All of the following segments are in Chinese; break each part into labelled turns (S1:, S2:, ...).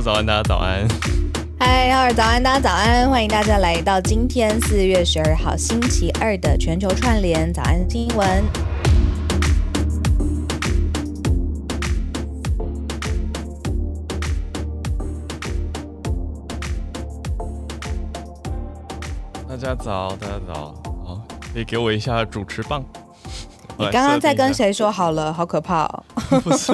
S1: 说早安，大家早安。
S2: 嗨，哈尔早安，大家早安，欢迎大家来到今天四月十二号星期二的全球串联早安新闻。
S1: 大家早，大家早，好，可以给我一下主持棒。
S2: 你刚刚在跟谁说好了？好可怕哦！
S1: 不是，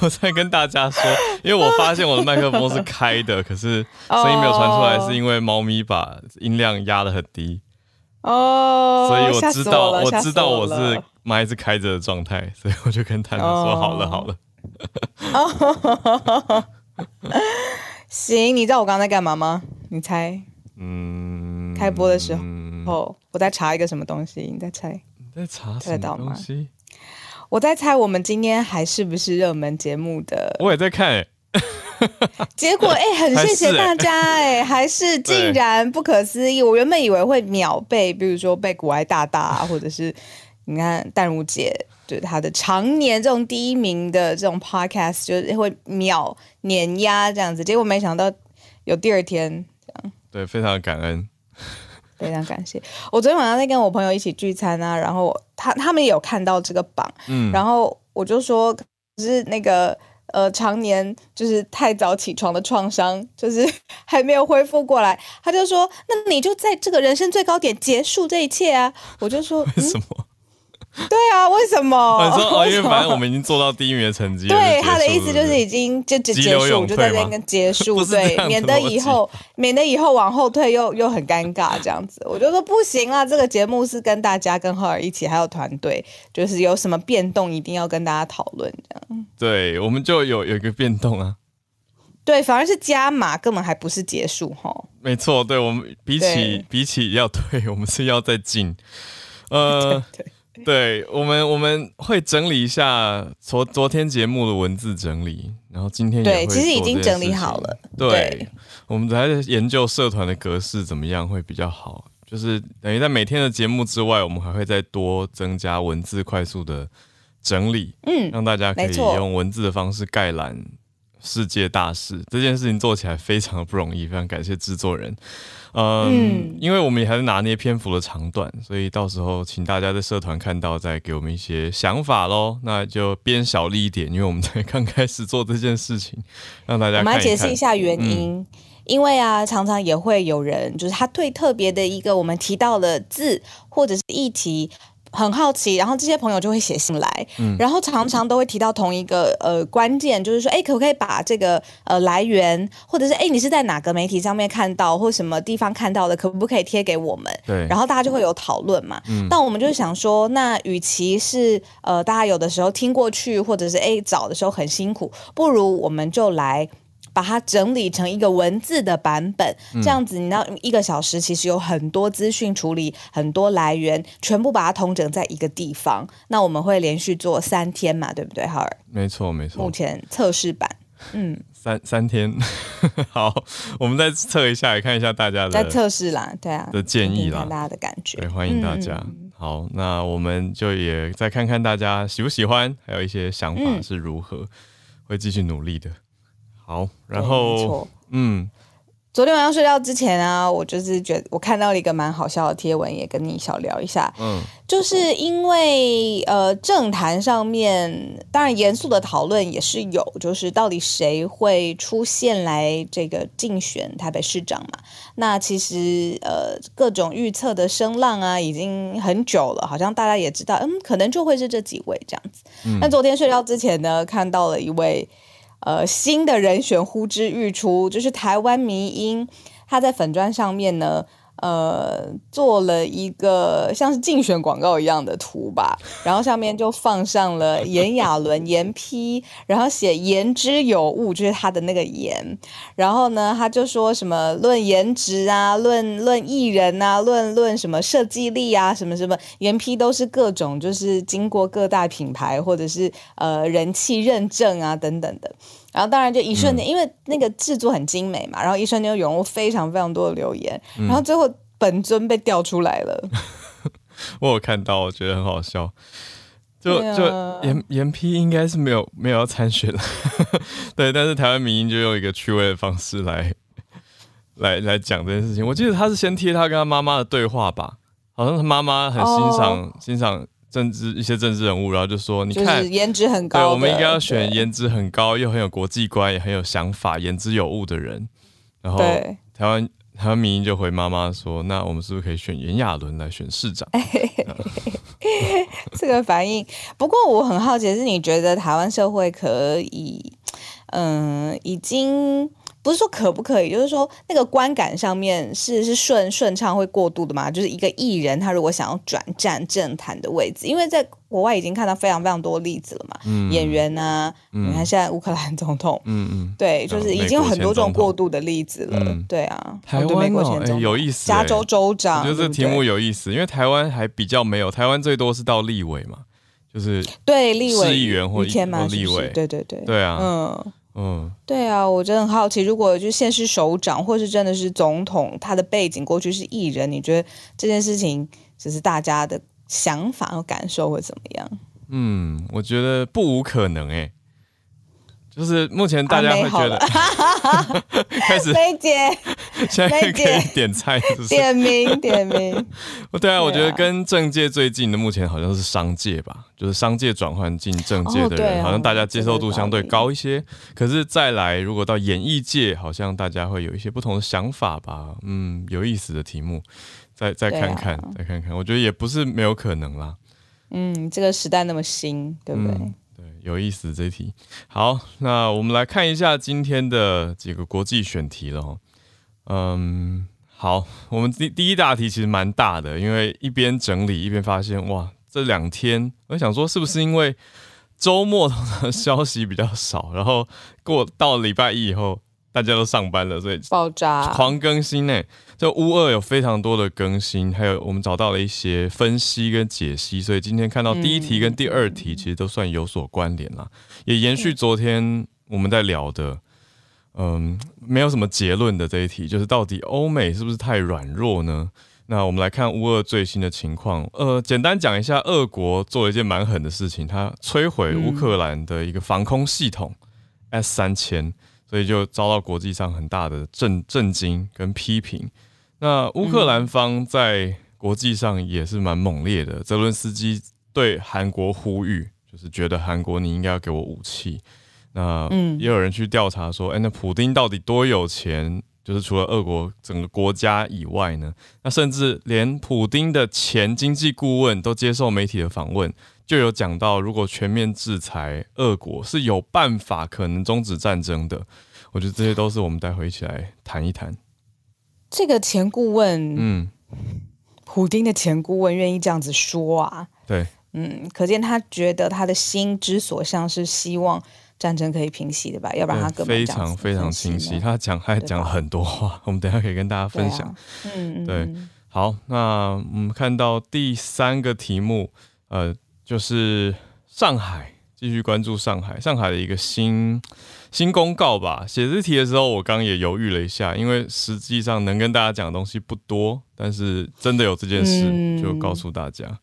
S1: 我在跟大家说，因为我发现我的麦克风是开的，可是声音没有传出来，是因为猫咪把音量压得很低。哦，所以我知道，我，我知道我是麦是开着的状态，所以我就跟他们说好了，好了。
S2: 哦，行，你知道我刚刚在干嘛吗？你猜？嗯，开播的时候，哦，我在查一个什么东西，你在猜？
S1: 在查什么东西？
S2: 我在猜我们今天还是不是热门节目的？
S1: 我也在看、欸，
S2: 结果哎、欸，很谢谢大家哎、欸，还是竟然不可思议！我原本以为会秒被，比如说被古埃大大、啊，或者是你看淡如姐，对她的常年这种第一名的这种 podcast，就是会秒碾压这样子。结果没想到有第二天这样，
S1: 对，非常感恩。
S2: 非常感谢。我昨天晚上在跟我朋友一起聚餐啊，然后他他们也有看到这个榜，嗯，然后我就说，是那个呃，常年就是太早起床的创伤，就是 还没有恢复过来。他就说，那你就在这个人生最高点结束这一切啊！我就说，
S1: 为什么？嗯
S2: 对啊，为什么？
S1: 我说哦，因为反正我们已经做到第一名的成绩。
S2: 对，他的意思就是已经就就结束，就在那边结束，对，免得以后免得以后往后退又又很尴尬这样子。我就说不行啊，这个节目是跟大家跟浩尔一起，还有团队，就是有什么变动一定要跟大家讨论这样。
S1: 对，我们就有有一个变动啊。
S2: 对，反而是加码，根本还不是结束哈。
S1: 没错，对我们比起比起要退，我们是要再进。呃。对对 对我们，我们会整理一下昨昨天节目的文字整理，然后今天
S2: 对，其实已经整理好了。
S1: 对，对。我们还在研究社团的格式怎么样会比较好，就是等于在每天的节目之外，我们还会再多增加文字快速的整理，嗯，让大家可以用文字的方式概览世界大事。这件事情做起来非常的不容易，非常感谢制作人。嗯，嗯，因为我们也还是拿捏篇幅的长短，所以到时候请大家在社团看到，再给我们一些想法喽。那就编小力一点，因为我们才刚开始做这件事情，让大家。
S2: 我们来解释一下原因，嗯、因为啊，常常也会有人就是他对特别的一个我们提到的字或者是议题。很好奇，然后这些朋友就会写信来，嗯、然后常常都会提到同一个呃关键，就是说，哎，可不可以把这个呃来源，或者是哎你是在哪个媒体上面看到，或什么地方看到的，可不可以贴给我们？
S1: 对，
S2: 然后大家就会有讨论嘛。嗯，但我们就是想说，那与其是呃大家有的时候听过去，或者是哎找的时候很辛苦，不如我们就来。把它整理成一个文字的版本，这样子，你知道一个小时其实有很多资讯处理，很多来源，全部把它统整在一个地方。那我们会连续做三天嘛，对不对，浩尔？
S1: 没错，没错。
S2: 目前测试版，嗯，
S1: 三三天，好，我们再测一下，也看一下大家的。
S2: 在测试啦，对啊，
S1: 的建议啦，
S2: 大家的感觉。
S1: 对，欢迎大家。嗯、好，那我们就也再看看大家喜不喜欢，还有一些想法是如何，嗯、会继续努力的。好，然后嗯，
S2: 昨天晚上睡觉之前啊，我就是觉得我看到了一个蛮好笑的贴文，也跟你小聊一下。嗯，就是因为呃，政坛上面当然严肃的讨论也是有，就是到底谁会出现来这个竞选台北市长嘛？那其实呃，各种预测的声浪啊，已经很久了，好像大家也知道，嗯，可能就会是这几位这样子。那、嗯、昨天睡觉之前呢，看到了一位。呃，新的人选呼之欲出，就是台湾迷音，他在粉专上面呢。呃，做了一个像是竞选广告一样的图吧，然后上面就放上了炎亚纶、严批，然后写言之有物，就是他的那个言。然后呢，他就说什么论颜值啊，论论艺人啊，论论什么设计力啊，什么什么，严批都是各种就是经过各大品牌或者是呃人气认证啊等等的。然后当然就一瞬间，嗯、因为那个制作很精美嘛，然后一瞬间就涌入非常非常多的留言，嗯、然后最后本尊被调出来了。
S1: 我有看到，我觉得很好笑。就就严严批应该是没有没有要参选了，对，但是台湾民音就用一个趣味的方式来来来讲这件事情。我记得他是先贴他跟他妈妈的对话吧，好像他妈妈很欣赏、oh. 欣赏政治一些政治人物，然后就说你看
S2: 颜值很高，
S1: 对，我们应该要选颜值很高又很有国际观也很有想法、言之有物的人。然后台湾。台湾民意就回妈妈说：“那我们是不是可以选炎亚纶来选市长？”
S2: 这个反应。不过我很好奇是，你觉得台湾社会可以，嗯，已经。不是说可不可以，就是说那个观感上面是是顺顺畅会过度的嘛？就是一个艺人他如果想要转战政坛的位置，因为在国外已经看到非常非常多例子了嘛。嗯、演员啊，嗯、你看现在乌克兰总统，嗯嗯，对，就是已经有很多种过度的例子了。嗯、对啊，
S1: 台湾哦，欸、有意思。
S2: 加州州长，
S1: 我觉得这题目有意思，对对因为台湾还比较没有，台湾最多是到立委嘛，就是
S2: 对立委、
S1: 市议员或立委，
S2: 对对对，
S1: 对啊，
S2: 嗯。
S1: 嗯，
S2: 对啊，我真的很好奇，如果就现是首长，或是真的是总统，他的背景过去是艺人，你觉得这件事情只是大家的想法和感受会怎么样？
S1: 嗯，我觉得不无可能诶、欸。就是目前大家会觉得，开始
S2: 梅姐，
S1: 现在可以点菜是不是？
S2: 点名 点名。
S1: 对啊，我觉得跟政界最近的目前好像是商界吧，就是商界转换进政界的人，好像大家接受度相对高一些。可是再来，如果到演艺界，好像大家会有一些不同的想法吧。嗯，有意思的题目，再再看看，再看看，我觉得也不是没有可能啦。
S2: 嗯，这个时代那么新，对不对？
S1: 有意思这题，好，那我们来看一下今天的几个国际选题了。嗯，好，我们第第一大题其实蛮大的，因为一边整理一边发现，哇，这两天我想说是不是因为周末的消息比较少，然后过到礼拜一以后。大家都上班了，所以
S2: 爆炸
S1: 狂更新呢。就乌二有非常多的更新，还有我们找到了一些分析跟解析，所以今天看到第一题跟第二题其实都算有所关联啦，也延续昨天我们在聊的，嗯，没有什么结论的这一题，就是到底欧美是不是太软弱呢？那我们来看乌俄最新的情况，呃，简单讲一下，俄国做了一件蛮狠的事情，它摧毁乌克兰的一个防空系统 S 三千。所以就遭到国际上很大的震震惊跟批评。那乌克兰方在国际上也是蛮猛烈的。泽伦斯基对韩国呼吁，就是觉得韩国你应该要给我武器。那也有人去调查说，哎，那普丁到底多有钱？就是除了俄国整个国家以外呢，那甚至连普丁的前经济顾问都接受媒体的访问。就有讲到，如果全面制裁俄国是有办法可能终止战争的。我觉得这些都是我们待会一起来谈一谈。
S2: 这个前顾问，嗯，普丁的前顾问愿意这样子说啊？
S1: 对，
S2: 嗯，可见他觉得他的心之所向是希望战争可以平息的吧？要不然他根本
S1: 非常非常清晰。他讲还讲了很多话，我们等一下可以跟大家分享。嗯，对，好，那我们看到第三个题目，呃。就是上海，继续关注上海。上海的一个新新公告吧。写这题的时候，我刚也犹豫了一下，因为实际上能跟大家讲的东西不多，但是真的有这件事，嗯、就告诉大家。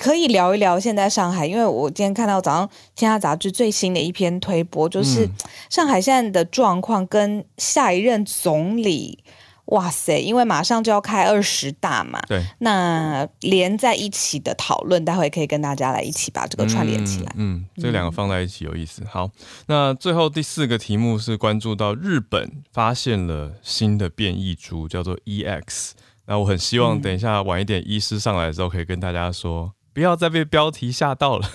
S2: 可以聊一聊现在上海，因为我今天看到早上《天下杂志》最新的一篇推播，就是上海现在的状况跟下一任总理。哇塞！因为马上就要开二十大嘛，
S1: 对，
S2: 那连在一起的讨论，待会可以跟大家来一起把这个串联起来。
S1: 嗯，嗯，这两个放在一起有意思。好，那最后第四个题目是关注到日本发现了新的变异株，叫做 EX。那我很希望等一下晚一点医师上来的时候，可以跟大家说，嗯、不要再被标题吓到了。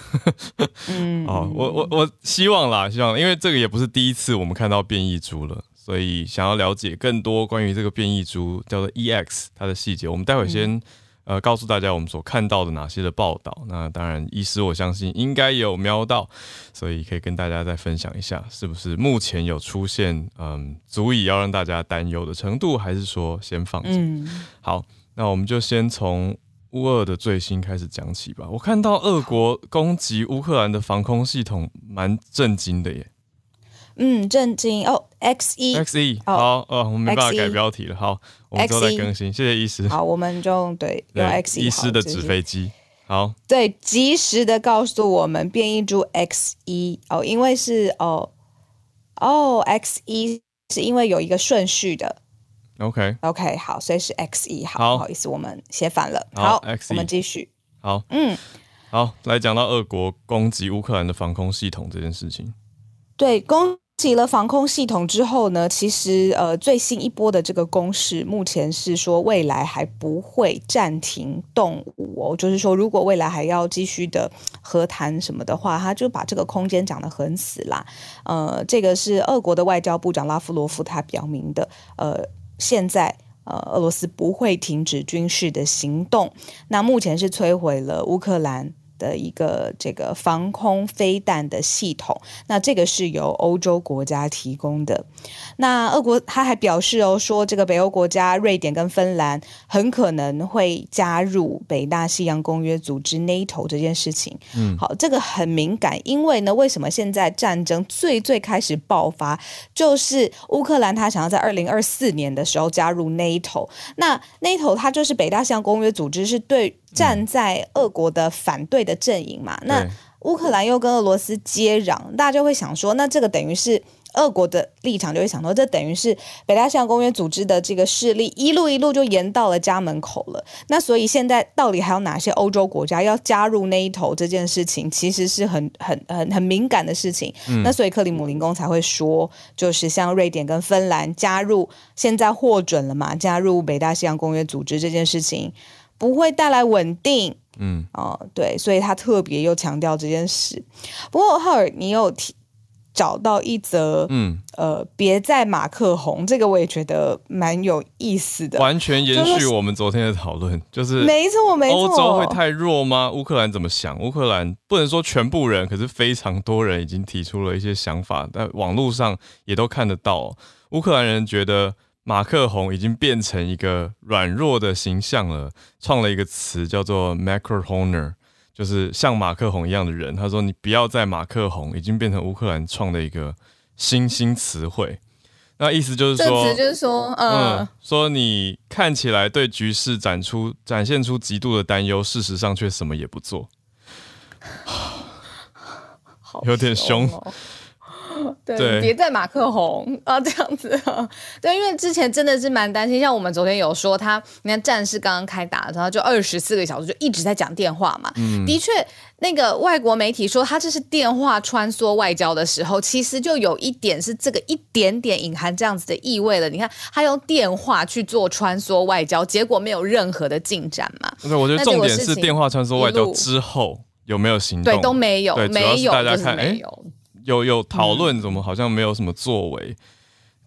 S1: 嗯，哦，我我我希望啦，希望，因为这个也不是第一次我们看到变异株了。所以，想要了解更多关于这个变异株叫做 EX 它的细节，我们待会先呃告诉大家我们所看到的哪些的报道。那当然，医师我相信应该有瞄到，所以可以跟大家再分享一下，是不是目前有出现嗯足以要让大家担忧的程度，还是说先放着？嗯、好，那我们就先从乌俄的最新开始讲起吧。我看到俄国攻击乌克兰的防空系统，蛮震惊的耶。
S2: 嗯，震惊哦，X 一
S1: X 一，好，呃，我们没办法改标题了，好，我们都在更新，谢谢医师。
S2: 好，我们就对，用 X 一，
S1: 医师的纸飞机，好，
S2: 对，及时的告诉我们变异株 X 一哦，因为是哦哦 X 一是因为有一个顺序的。
S1: OK
S2: OK 好，所以是 X 一，好，
S1: 好。
S2: 不好意思，我们写反了。好，好
S1: X1,
S2: 我们继续。
S1: 好，嗯，好，来讲到俄国攻击乌克兰的防空系统这件事情。
S2: 对，攻。起了防空系统之后呢，其实呃最新一波的这个攻势，目前是说未来还不会暂停动武哦，就是说如果未来还要继续的和谈什么的话，他就把这个空间讲得很死啦。呃，这个是俄国的外交部长拉夫罗夫他表明的。呃，现在呃俄罗斯不会停止军事的行动，那目前是摧毁了乌克兰。的一个这个防空飞弹的系统，那这个是由欧洲国家提供的。那俄国他还表示哦，说这个北欧国家瑞典跟芬兰很可能会加入北大西洋公约组织 NATO 这件事情。嗯，好，这个很敏感，因为呢，为什么现在战争最最开始爆发，就是乌克兰他想要在二零二四年的时候加入 NATO。那 NATO 它就是北大西洋公约组织，是对。站在俄国的反对的阵营嘛，那乌克兰又跟俄罗斯接壤，大家就会想说，那这个等于是俄国的立场就会想说，这等于是北大西洋公约组织的这个势力一路一路就延到了家门口了。那所以现在到底还有哪些欧洲国家要加入 NATO 这件事情，其实是很很很 很敏感的事情。嗯。那所以克里姆林宫才会说，就是像瑞典跟芬兰加入，现在获准了嘛，加入北大西洋公约组织这件事情。不会带来稳定，嗯，哦，对，所以他特别又强调这件事。不过浩尔，你有提找到一则，嗯，呃，别在马克红，这个我也觉得蛮有意思的，
S1: 完全延续我们昨天的讨论，就是
S2: 没错，没错，
S1: 欧洲会太弱吗？乌克兰怎么想？乌克兰不能说全部人，可是非常多人已经提出了一些想法，在网络上也都看得到。乌克兰人觉得。马克宏已经变成一个软弱的形象了，创了一个词叫做 “Macrohoner”，就是像马克宏一样的人。他说：“你不要在马克宏，已经变成乌克兰创的一个新兴词汇。”那意思就是说，
S2: 词就是说，嗯，
S1: 嗯，说你看起来对局势展出展现出极度的担忧，事实上却什么也不做，有点凶哦。
S2: 对，别再马克红 啊，这样子啊，对，因为之前真的是蛮担心，像我们昨天有说他，你看战事刚刚开打，然后就二十四个小时就一直在讲电话嘛。嗯，的确，那个外国媒体说他这是电话穿梭外交的时候，其实就有一点是这个一点点隐含这样子的意味了。你看他用电话去做穿梭外交，结果没有任何的进展嘛。
S1: 对，我觉得重点是电话穿梭外交之后有没有行动？
S2: 对，都没有，没有，大家看，没有。
S1: 有有讨论，怎么好像没有什么作为？嗯、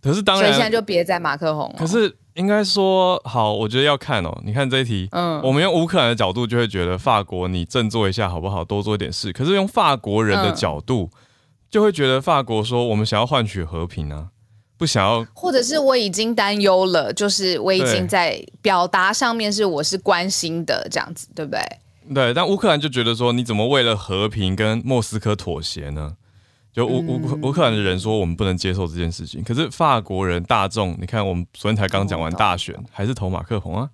S1: 可是当然，
S2: 所以现在就别在马克宏、哦。
S1: 可是应该说好，我觉得要看哦。你看这一题，嗯，我们用乌克兰的角度就会觉得法国你振作一下好不好？多做一点事。可是用法国人的角度，嗯、就会觉得法国说我们想要换取和平啊，不想要，
S2: 或者是我已经担忧了，就是我已经在表达上面是我是关心的这样子，对不对？
S1: 对，但乌克兰就觉得说，你怎么为了和平跟莫斯科妥协呢？就乌乌乌克兰的人说我们不能接受这件事情，可是法国人大众，你看我们昨天才刚讲完大选，还是投马克宏啊，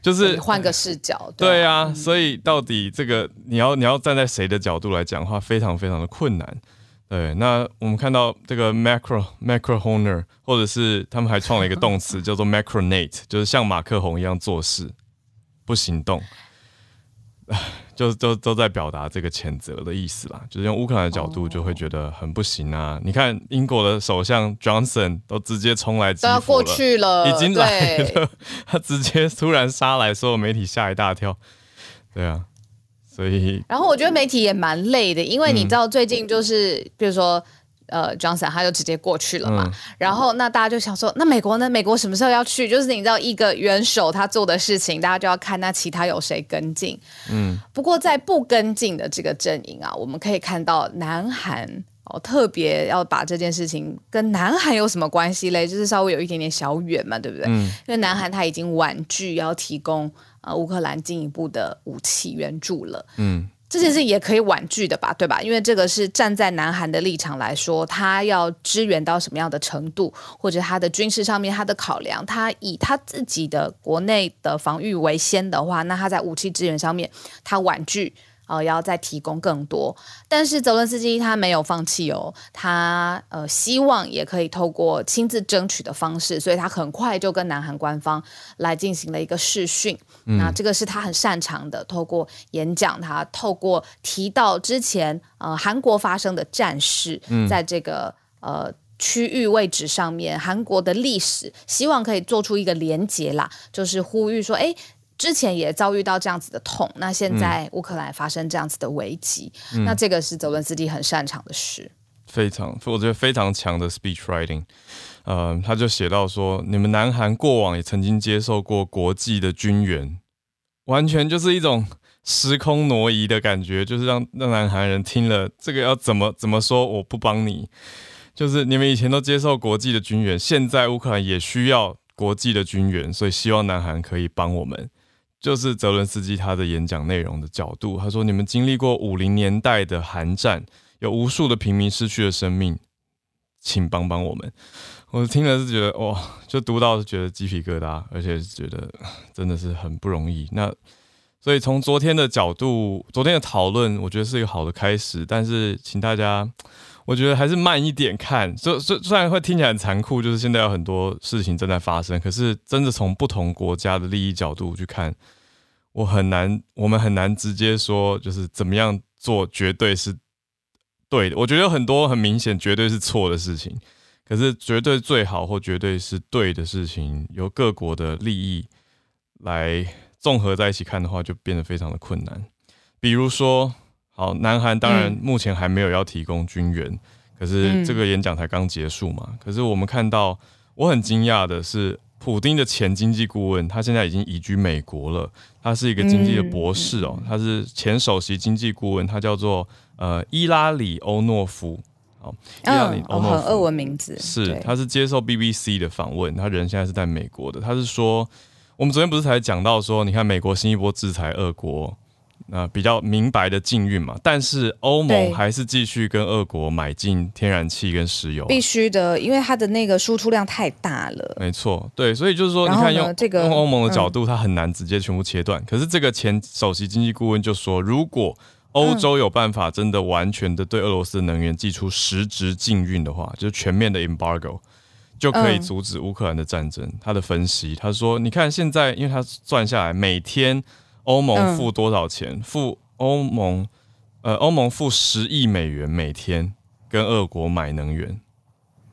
S1: 就是
S2: 换个视角，
S1: 对啊，嗯、所以到底这个你要你要站在谁的角度来讲的话，非常非常的困难。对，那我们看到这个 macro macrohoner，或者是他们还创了一个动词 叫做 macronate，就是像马克宏一样做事不行动。就都都在表达这个谴责的意思啦，就是用乌克兰的角度就会觉得很不行啊！哦、你看英国的首相 Johnson 都直接冲来基辅了，
S2: 过去了，
S1: 已经来了，他直接突然杀来，所有媒体吓一大跳。对啊，所以
S2: 然后我觉得媒体也蛮累的，因为你知道最近就是，嗯、比如说。呃，Johnson 他就直接过去了嘛，嗯、然后那大家就想说，那美国呢？美国什么时候要去？就是你知道，一个元首他做的事情，大家就要看那其他有谁跟进。嗯，不过在不跟进的这个阵营啊，我们可以看到南韩哦，特别要把这件事情跟南韩有什么关系嘞？就是稍微有一点点小远嘛，对不对？嗯，因为南韩他已经婉拒要提供呃乌克兰进一步的武器援助了。嗯。这件事也可以婉拒的吧，对吧？因为这个是站在南韩的立场来说，他要支援到什么样的程度，或者他的军事上面他的考量，他以他自己的国内的防御为先的话，那他在武器支援上面他婉拒。呃，要再提供更多，但是泽伦斯基他没有放弃哦，他呃希望也可以透过亲自争取的方式，所以他很快就跟南韩官方来进行了一个试训，嗯、那这个是他很擅长的，透过演讲，他透过提到之前呃韩国发生的战事，在这个呃区域位置上面，韩国的历史，希望可以做出一个连结啦，就是呼吁说，哎。之前也遭遇到这样子的痛，那现在乌克兰发生这样子的危机，嗯、那这个是泽伦斯基很擅长的事，
S1: 非常我觉得非常强的 speech writing。呃，他就写到说，你们南韩过往也曾经接受过国际的军援，完全就是一种时空挪移的感觉，就是让让南韩人听了这个要怎么怎么说，我不帮你，就是你们以前都接受国际的军援，现在乌克兰也需要国际的军援，所以希望南韩可以帮我们。就是泽伦斯基他的演讲内容的角度，他说：“你们经历过五零年代的寒战，有无数的平民失去了生命，请帮帮我们。”我听了是觉得哇，就读到是觉得鸡皮疙瘩，而且觉得真的是很不容易。那所以从昨天的角度，昨天的讨论，我觉得是一个好的开始。但是请大家，我觉得还是慢一点看。虽虽虽然会听起来很残酷，就是现在有很多事情正在发生，可是真的从不同国家的利益角度去看。我很难，我们很难直接说，就是怎么样做绝对是对的。我觉得有很多很明显绝对是错的事情，可是绝对最好或绝对是对的事情，由各国的利益来综合在一起看的话，就变得非常的困难。比如说，好，南韩当然目前还没有要提供军援，可是这个演讲才刚结束嘛。可是我们看到，我很惊讶的是。普丁的前经济顾问，他现在已经移居美国了。他是一个经济的博士哦，他是前首席经济顾问，他叫做呃伊拉里欧诺夫。哦，伊拉里欧诺夫，
S2: 很俄文名字。
S1: 是，他是接受 BBC 的访问，他人现在是在美国的。他是说，我们昨天不是才讲到说，你看美国新一波制裁俄国。那比较明白的禁运嘛，但是欧盟还是继续跟俄国买进天然气跟石油，
S2: 必须的，因为它的那个输出量太大了。
S1: 没错，对，所以就是说，你看用这个用欧盟的角度，它很难直接全部切断。嗯、可是这个前首席经济顾问就说，如果欧洲有办法真的完全的对俄罗斯能源寄出实质禁运的话，就是全面的 embargo，就可以阻止乌克兰的战争。嗯、他的分析，他说，你看现在，因为他算下来每天。欧盟付多少钱？嗯、付欧盟，呃，欧盟付十亿美元每天跟俄国买能源。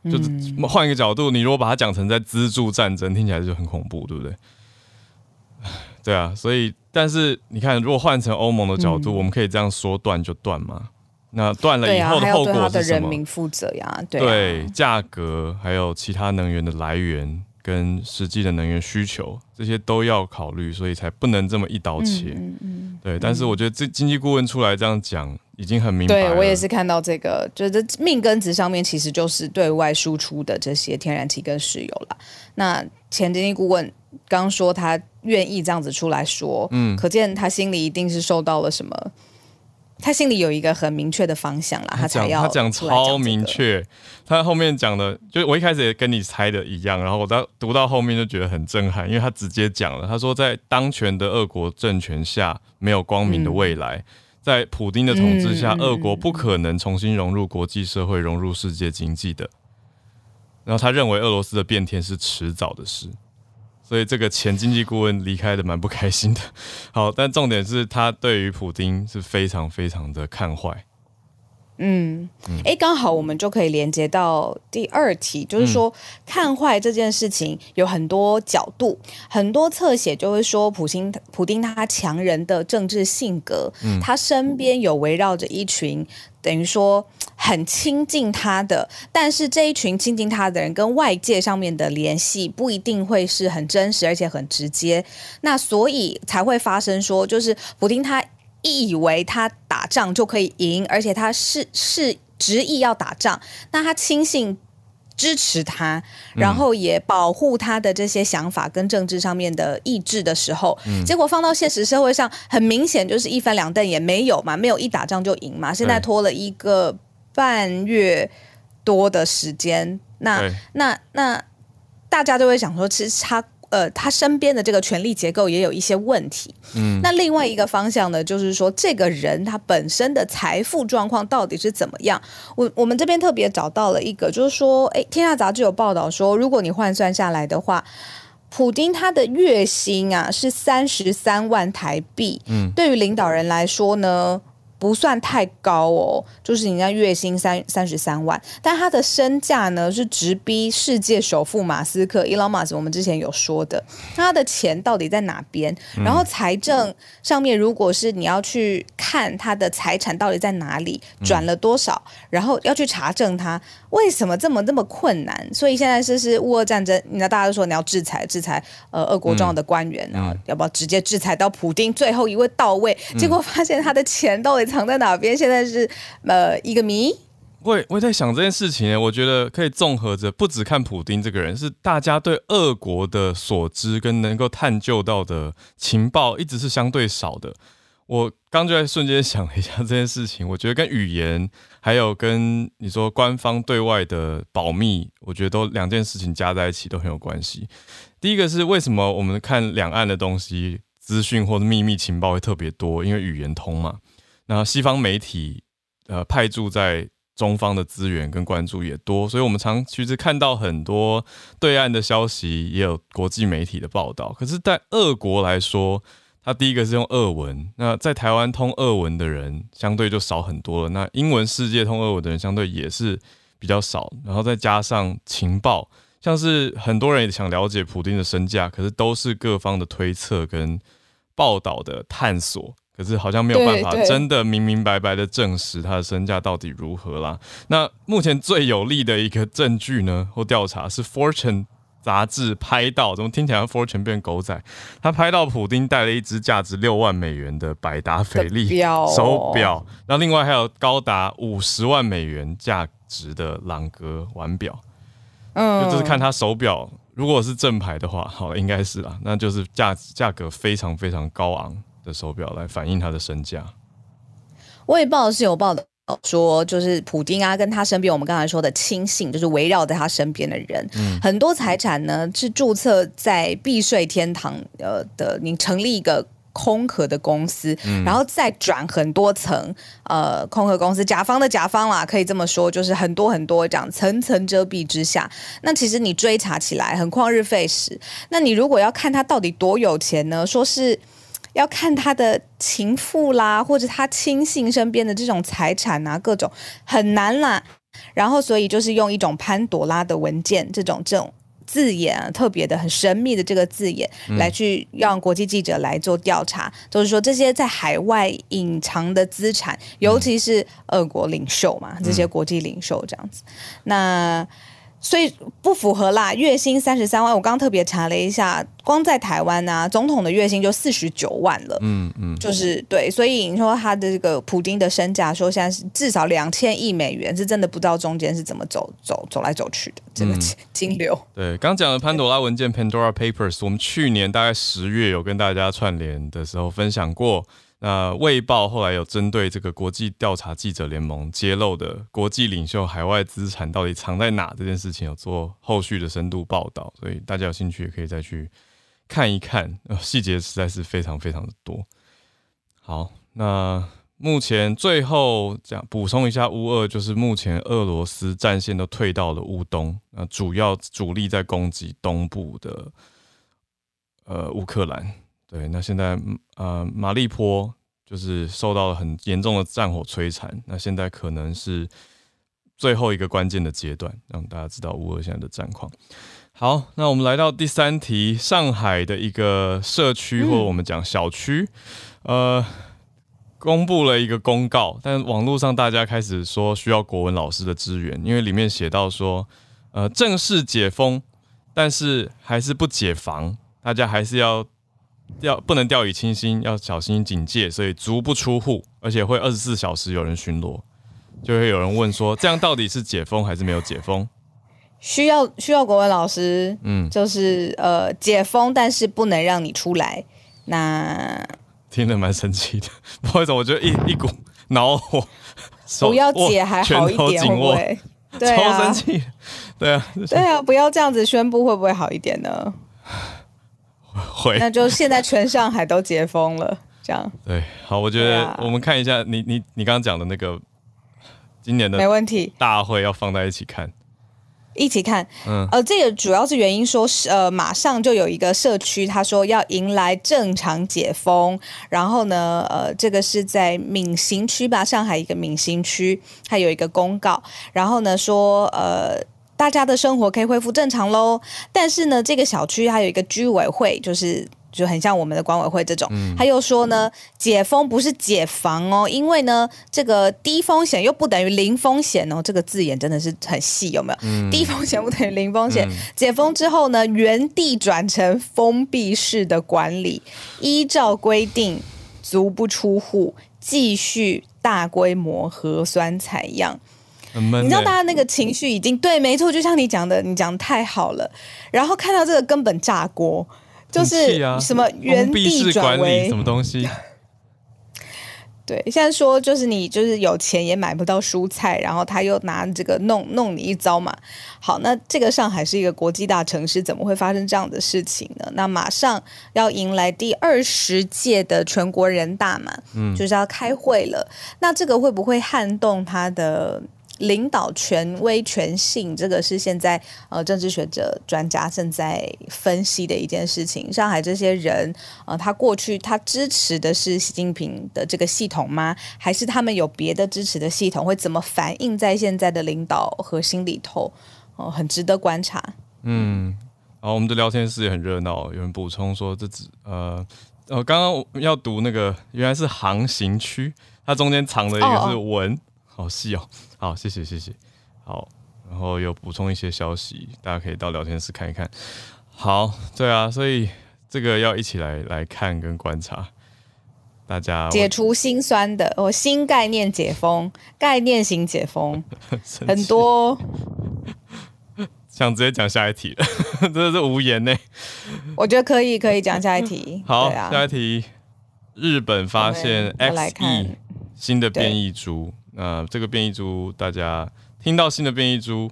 S1: 就是换一个角度，你如果把它讲成在资助战争，听起来就很恐怖，对不对？对啊，所以，但是你看，如果换成欧盟的角度，嗯、我们可以这样说断就断吗？那断了以后的后果是什么？对啊，对他的人民负责呀，对啊，对，价格还有其他能源的来源。跟实际的能源需求，这些都要考虑，所以才不能这么一刀切。嗯嗯、对，但是我觉得这经济顾问出来这样讲，已经很明白了。
S2: 对，我也是看到这个，就是命根子上面其实就是对外输出的这些天然气跟石油了。那前经济顾问刚说他愿意这样子出来说，嗯，可见他心里一定是受到了什么。他心里有一个很明确的方向啦，他才要
S1: 他讲超明确，他后面讲的，就我一开始也跟你猜的一样，然后我到读到后面就觉得很震撼，因为他直接讲了，他说在当权的俄国政权下没有光明的未来，嗯、在普丁的统治下，俄国不可能重新融入国际社会，融入世界经济的，然后他认为俄罗斯的变天是迟早的事。所以这个前经济顾问离开的蛮不开心的。好，但重点是他对于普丁是非常非常的看坏。
S2: 嗯，哎，刚好我们就可以连接到第二题，就是说看坏这件事情有很多角度，很多侧写就会说普京普丁他强人的政治性格，他身边有围绕着一群。等于说很亲近他的，但是这一群亲近他的人跟外界上面的联系不一定会是很真实，而且很直接。那所以才会发生说，就是普丁他以为他打仗就可以赢，而且他是是执意要打仗。那他轻信支持他，然后也保护他的这些想法跟政治上面的意志的时候，嗯、结果放到现实社会上，很明显就是一翻两瞪也，没有嘛，没有一打仗就赢嘛。现在拖了一个半月多的时间，那那那大家都会想说，其实他。呃，他身边的这个权力结构也有一些问题。嗯，那另外一个方向呢，就是说这个人他本身的财富状况到底是怎么样？我我们这边特别找到了一个，就是说，哎，《天下杂志》有报道说，如果你换算下来的话，普丁他的月薪啊是三十三万台币。嗯，对于领导人来说呢，不算太高哦，就是人家月薪三三十三万，但他的身价呢是直逼世界首富马斯克伊隆马斯，我们之前有说的，他的钱到底在哪边？然后财政上面，如果是你要去看他的财产到底在哪里，转了多少，然后要去查证他为什么这么这么困难？所以现在是是乌俄战争，你知道大家都说你要制裁制裁呃俄国重要的官员，然后要不要直接制裁到普丁最后一位到位？结果发现他的钱到底。藏在哪边？现在是呃一个谜。
S1: 我我在想这件事情呢。我觉得可以综合着，不只看普丁这个人，是大家对俄国的所知跟能够探究到的情报，一直是相对少的。我刚就在瞬间想了一下这件事情，我觉得跟语言还有跟你说官方对外的保密，我觉得都两件事情加在一起都很有关系。第一个是为什么我们看两岸的东西资讯或者秘密情报会特别多，因为语言通嘛。那西方媒体，呃，派驻在中方的资源跟关注也多，所以我们常其实看到很多对岸的消息，也有国际媒体的报道。可是，在俄国来说，它第一个是用俄文，那在台湾通俄文的人相对就少很多了。那英文世界通俄文的人相对也是比较少，然后再加上情报，像是很多人也想了解普丁的身价，可是都是各方的推测跟报道的探索。可是好像没有办法真的明明白白的证实他的身价到底如何啦。那目前最有力的一个证据呢，或调查是《Fortune》杂志拍到，怎么听起来《Fortune》变狗仔？他拍到普丁戴了一只价值六万美元的百达翡丽手表，那另外还有高达五十万美元价值的朗格腕表。嗯，就是看他手表，如果是正牌的话，好，应该是啦，那就是价价格非常非常高昂。的手表来反映他的身价。
S2: 卫报是有报道说，就是普丁啊，跟他身边我们刚才说的亲信，就是围绕在他身边的人，嗯、很多财产呢是注册在避税天堂呃的。你成立一个空壳的公司，嗯、然后再转很多层呃空壳公司，甲方的甲方啦，可以这么说，就是很多很多这样层层遮蔽之下，那其实你追查起来很旷日费时。那你如果要看他到底多有钱呢？说是。要看他的情妇啦，或者他亲信身边的这种财产啊，各种很难啦。然后，所以就是用一种潘朵拉的文件这种这种字眼啊，特别的很神秘的这个字眼，来去让国际记者来做调查，嗯、就是说这些在海外隐藏的资产，尤其是俄国领袖嘛，这些国际领袖这样子，那。所以不符合啦，月薪三十三万，我刚刚特别查了一下，光在台湾啊，总统的月薪就四十九万了。嗯嗯，嗯就是对，所以你说他的这个普丁的身价，说现在是至少两千亿美元，是真的不知道中间是怎么走走走来走去的这个 金流。
S1: 对，刚讲的潘多拉文件 （Pandora Papers），我们去年大概十月有跟大家串联的时候分享过。那《卫报》后来有针对这个国际调查记者联盟揭露的国际领袖海外资产到底藏在哪这件事情，有做后续的深度报道，所以大家有兴趣也可以再去看一看，呃，细节实在是非常非常的多。好，那目前最后讲补充一下，乌俄就是目前俄罗斯战线都退到了乌东，那主要主力在攻击东部的呃乌克兰。对，那现在呃，马利坡就是受到了很严重的战火摧残，那现在可能是最后一个关键的阶段，让大家知道乌俄现在的战况。好，那我们来到第三题，上海的一个社区或者我们讲小区，呃，公布了一个公告，但网络上大家开始说需要国文老师的支援，因为里面写到说，呃，正式解封，但是还是不解防，大家还是要。要不能掉以轻心，要小心警戒，所以足不出户，而且会二十四小时有人巡逻，就会有人问说，这样到底是解封还是没有解封？
S2: 需要需要国文老师，嗯，就是呃解封，但是不能让你出来。那
S1: 听得蛮神奇的，不好意思，我觉得一一股恼火。
S2: 不要解还好一点，会不会？对啊，
S1: 超生气。对啊，
S2: 对啊，不要这样子宣布，会不会好一点呢？
S1: 会。
S2: 那就现在全上海都解封了，这样。
S1: 对，好，我觉得我们看一下你你你刚刚讲的那个今年的
S2: 没问题
S1: 大会要放在一起看。
S2: 一起看，嗯，呃，这个主要是原因说是，呃，马上就有一个社区，他说要迎来正常解封，然后呢，呃，这个是在闵行区吧，上海一个闵行区，它有一个公告，然后呢说，呃，大家的生活可以恢复正常喽，但是呢，这个小区还有一个居委会，就是。就很像我们的管委会这种，嗯、他又说呢，解封不是解防哦，因为呢，这个低风险又不等于零风险哦，这个字眼真的是很细，有没有？嗯、低风险不等于零风险，嗯、解封之后呢，原地转成封闭式的管理，依照规定足不出户，继续大规模核酸采样。你知道大家那个情绪已经对，没错，就像你讲的，你讲的太好了，然后看到这个根本炸锅。就是什么原地转为
S1: 什么东西？
S2: 对，现在说就是你就是有钱也买不到蔬菜，然后他又拿这个弄弄你一遭嘛。好，那这个上海是一个国际大城市，怎么会发生这样的事情呢？那马上要迎来第二十届的全国人大嘛，嗯，就是要开会了。那这个会不会撼动他的？领导权威权性，这个是现在呃政治学者专家正在分析的一件事情。上海这些人，呃，他过去他支持的是习近平的这个系统吗？还是他们有别的支持的系统？会怎么反映在现在的领导核心里头？哦、呃，很值得观察。
S1: 嗯，好，我们的聊天室也很热闹。有人补充说，这只呃呃，刚刚我要读那个原来是航行区，它中间藏了一个是文。哦好细哦，好，谢谢谢谢，好，然后有补充一些消息，大家可以到聊天室看一看。好，对啊，所以这个要一起来来看跟观察，大家
S2: 解除心酸的哦，新概念解封，概念型解封，很多，
S1: 想直接讲下一题了，真的是无言呢。
S2: 我觉得可以，可以讲下一题。
S1: 好，啊、下一题，日本发现 XE 新的变异株。呃这个变异株，大家听到新的变异株，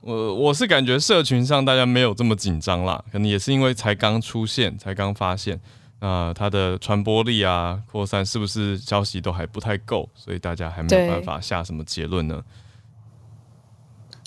S1: 我我是感觉社群上大家没有这么紧张啦，可能也是因为才刚出现，才刚发现，那它的传播力啊、扩散是不是消息都还不太够，所以大家还没有办法下什么结论呢？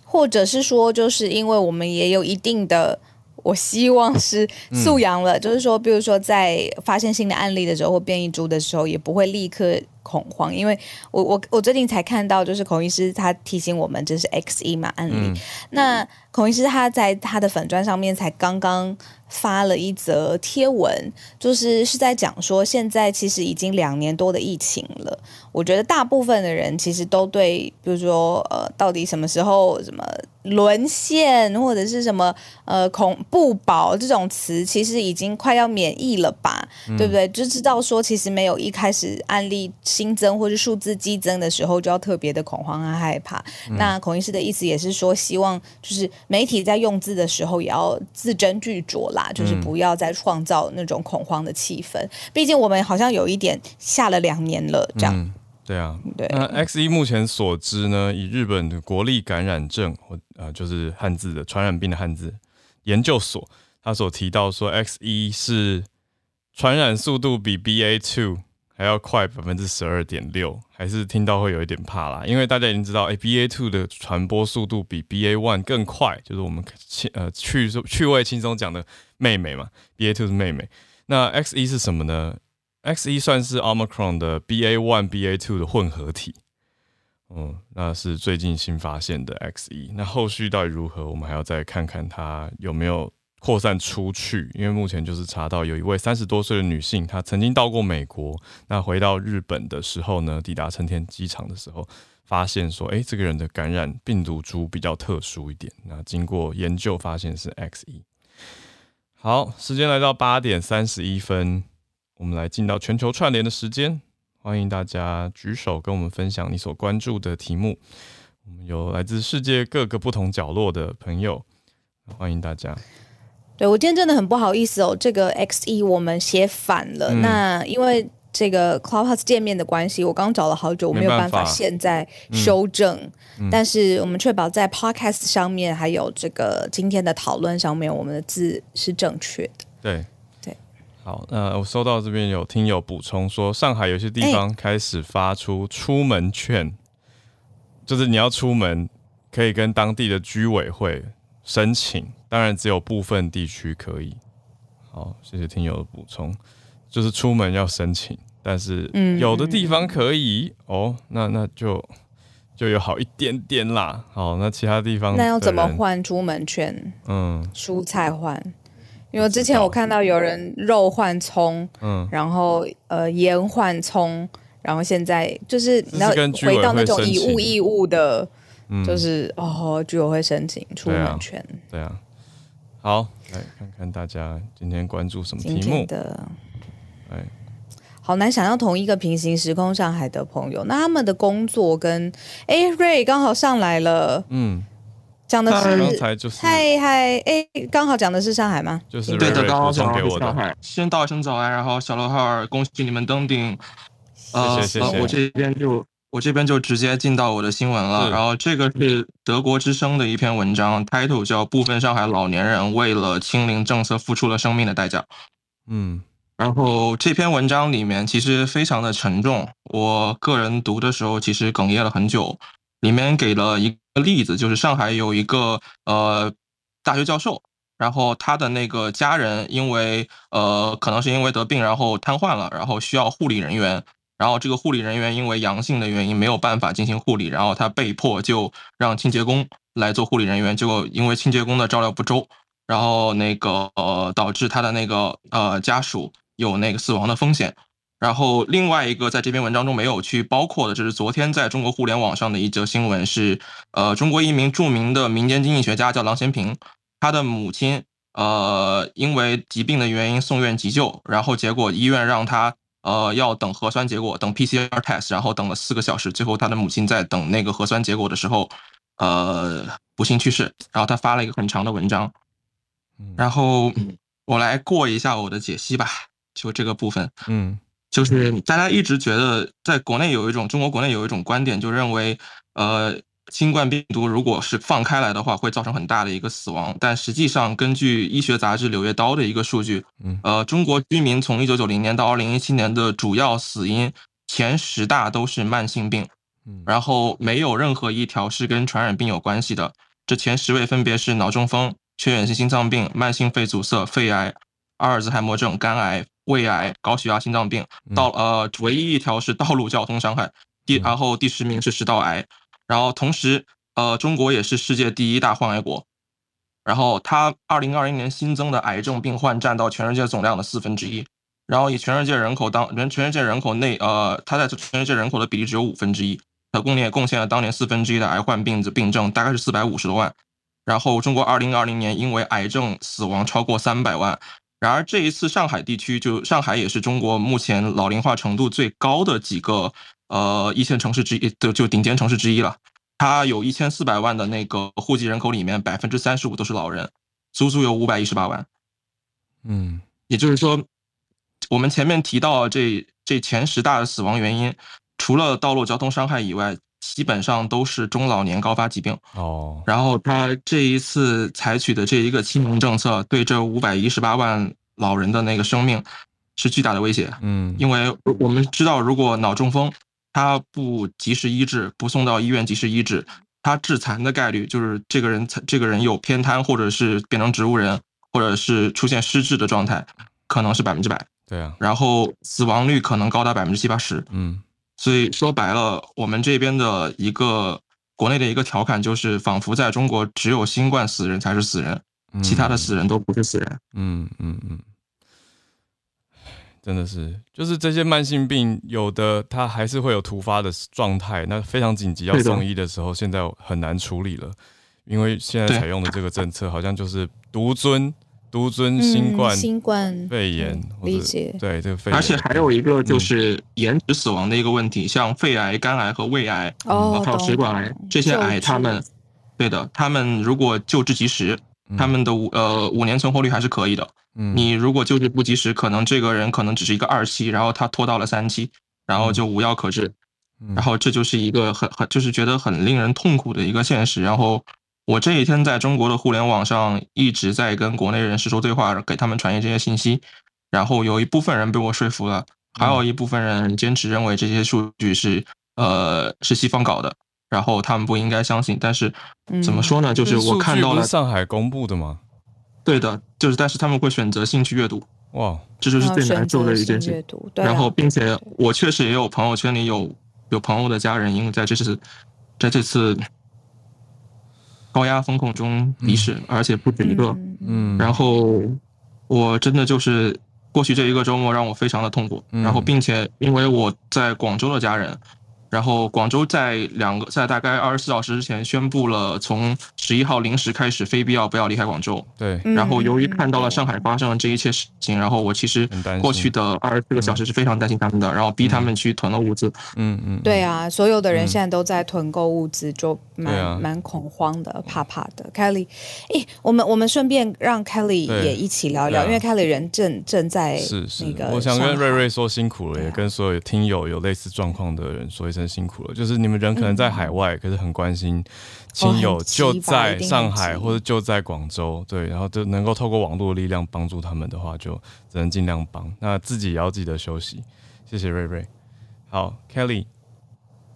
S2: 或者是说，就是因为我们也有一定的。我希望是素养了，嗯、就是说，比如说在发现新的案例的时候或变异株的时候，也不会立刻恐慌，因为我我我最近才看到，就是孔医师他提醒我们，这是 X 一嘛案例。嗯、那孔医师他在他的粉砖上面才刚刚发了一则贴文，就是是在讲说，现在其实已经两年多的疫情了，我觉得大部分的人其实都对，比如说呃，到底什么时候什么。沦陷或者是什么呃恐不保这种词，其实已经快要免疫了吧，嗯、对不对？就知道说，其实没有一开始案例新增或是数字激增的时候，就要特别的恐慌和害怕。嗯、那孔医师的意思也是说，希望就是媒体在用字的时候也要字斟句酌啦，就是不要再创造那种恐慌的气氛。毕竟我们好像有一点下了两年了，这样。嗯
S1: 对啊，对。那 X 一目前所知呢，以日本的国立感染症或呃就是汉字的传染病的汉字研究所，他所提到说 X 一是传染速度比 BA two 还要快百分之十二点六，还是听到会有一点怕啦，因为大家已经知道，哎，BA two 的传播速度比 BA one 更快，就是我们轻呃趣趣味轻松讲的妹妹嘛，BA two 是妹妹，那 X 一是什么呢 X 一算是 Omicron 的 BA one、BA two 的混合体，嗯，那是最近新发现的 X 一。那后续到底如何，我们还要再看看它有没有扩散出去。因为目前就是查到有一位三十多岁的女性，她曾经到过美国，那回到日本的时候呢，抵达成田机场的时候，发现说，哎，这个人的感染病毒株比较特殊一点。那经过研究发现是 X 一。好，时间来到八点三十一分。我们来进到全球串联的时间，欢迎大家举手跟我们分享你所关注的题目。我们有来自世界各个不同角落的朋友，欢迎大家。
S2: 对，我今天真的很不好意思哦，这个 XE 我们写反了。嗯、那因为这个 Clubhouse 界面的关系，我刚找了好久，我没有办法现在修正。嗯、但是我们确保在 Podcast 上面还有这个今天的讨论上面，我们的字是正确的。
S1: 对
S2: 对，
S1: 好，那我收到这边有听友补充说，上海有些地方开始发出出门券，欸、就是你要出门可以跟当地的居委会申请。当然，只有部分地区可以。好，谢谢听友的补充，就是出门要申请，但是有的地方可以、嗯、哦，那那就就有好一点点啦。好，那其他地方
S2: 那要怎么换出门券？嗯，蔬菜换，因为之前我看到有人肉换葱，嗯，然后呃盐换葱，然后现在就是你要回到那种以物易物的，就是哦，居委会申请出门权，
S1: 对啊。好，来看看大家今天关注什么题目的。哎，
S2: 好难想象同一个平行时空上海的朋友，那他们的工作跟哎，Ray 刚好上来了，嗯，讲的是刚才就是嗨嗨，哎，刚好讲的是上海吗？
S1: 就是对的，刚好讲给我的。
S3: 上海，先道一声早安，然后小罗号，恭喜你们登顶。
S1: 谢谢谢谢，
S3: 我这边就。我这边就直接进到我的新闻了，然后这个是德国之声的一篇文章，title 叫《部分上海老年人为了清零政策付出了生命的代价》。嗯，然后这篇文章里面其实非常的沉重，我个人读的时候其实哽咽了很久。里面给了一例子，就是上海有一个呃大学教授，然后他的那个家人因为呃可能是因为得病然后瘫痪了，然后需要护理人员。然后这个护理人员因为阳性的原因没有办法进行护理，然后他被迫就让清洁工来做护理人员，结果因为清洁工的照料不周，然后那个呃导致他的那个呃家属有那个死亡的风险。然后另外一个在这篇文章中没有去包括的，就是昨天在中国互联网上的一则新闻是，呃中国一名著名的民间经济学家叫郎咸平，他的母亲呃因为疾病的原因送院急救，然后结果医院让他。呃，要等核酸结果，等 PCR test，然后等了四个小时，最后他的母亲在等那个核酸结果的时候，呃，不幸去世。然后他发了一个很长的文章，然后我来过一下我的解析吧，就这个部分，嗯，就是大家一直觉得在国内有一种中国国内有一种观点，就认为，呃。新冠病毒如果是放开来的话，会造成很大的一个死亡。但实际上，根据医学杂志《柳叶刀》的一个数据，呃，中国居民从一九九零年到二零一七年的主要死因前十大都是慢性病，然后没有任何一条是跟传染病有关系的。这前十位分别是脑中风、缺源性心脏病、慢性肺阻塞、肺癌、阿尔兹海默症、肝癌、胃癌、高血压、心脏病。到呃，唯一一条是道路交通伤害。第然后第十名是食道癌。然后同时，呃，中国也是世界第一大患癌国。然后它二零二零年新增的癌症病患占到全世界总量的四分之一。然后以全世界人口当人，全世界人口内，呃，它在全世界人口的比例只有五分之一。它共也贡献了当年四分之一的癌患病的病症，大概是四百五十多万。然后中国二零二零年因为癌症死亡超过三百万。然而这一次上海地区，就上海也是中国目前老龄化程度最高的几个。呃，一线城市之一，就就顶尖城市之一了。它有一千四百万的那个户籍人口里面，百分之三十五都是老人，足足有五百一十八万。嗯，也就是说，我们前面提到这这前十大的死亡原因，除了道路交通伤害以外，基本上都是中老年高发疾病。哦，然后他这一次采取的这一个清零政策，对这五百一十八万老人的那个生命是巨大的威胁。嗯，因为我们知道，如果脑中风。他不及时医治，不送到医院及时医治，他致残的概率就是这个人，这个人有偏瘫，或者是变成植物人，或者是出现失智的状态，可能是百分之百。对啊，然后死亡率可能高达百分之七八十。嗯，所以说白了，我们这边的一个国内的一个调侃就是，仿佛在中国只有新冠死人才是死人，其他的死人都不是死人。嗯嗯嗯。嗯真的是，就是这些慢性病，有的它还是会有突发的状态，那非常紧急要送医的时候，现在很难处理了，因为现在采用的这个政策好像就是独尊
S1: 独尊新冠、
S2: 新冠
S1: 肺炎，
S2: 理解
S1: 对这个肺炎。
S4: 而且还有一个就是延迟死亡的一个问题，像肺癌、肝癌和胃癌，哦，还有食管癌这些癌，他们，对的，他们如果救治及时，他们的五呃五年存活率还是可以的。嗯，你如果救治不及时，可能这个人可能只是一个二期，然后他拖到了三期，然后就无药可治。然后这就是一个很很就是觉得很令人痛苦的一个现实。然后我这几天在中国的互联网上一直在跟国内人士说对话，给他们传递这些信息。然后有一部分人被我说服了，还有一部分人坚持认为这些数据是呃是西方搞的，然后他们不应该相信。但是怎么说呢？就是我看到了
S1: 上海公布的吗？
S4: 对的，就是但是他们会选择性去阅读。哇，这就是最难做的一件事。然后并且我确实也有朋友圈里有。有朋友的家人因为在这次，在这次高压风控中离世，嗯，而且不止一个。嗯，然后我真的就是过去这一个周末让我非常的痛苦。嗯，然后并且因为我在广州的家人。然后广州在两个在大概二十四小时之前宣布了，从十一号零时开始非必要不要离开广州。对。然后由于看到了上海发生了这一切事情，然后我其实过去的二十四个小时是非常担心他们的，然后逼他们去囤了物资。嗯嗯。对啊，所有的人现在都在囤购物资，就蛮蛮恐慌的，怕怕的。Kelly，哎，我们我们顺便让 Kelly 也一起聊聊，因为 Kelly 人正正在是是那个。我想跟瑞瑞说辛苦了，也跟所有听友有类似状况的人说一声。真辛苦了，就是你们人可能在海外，嗯、可是很关心亲友就在上海或者就在广州，对，然后就能够透过网络的力量帮助他们的话，就只能尽量帮。那自己也要记得休息。谢谢瑞瑞。好，Kelly，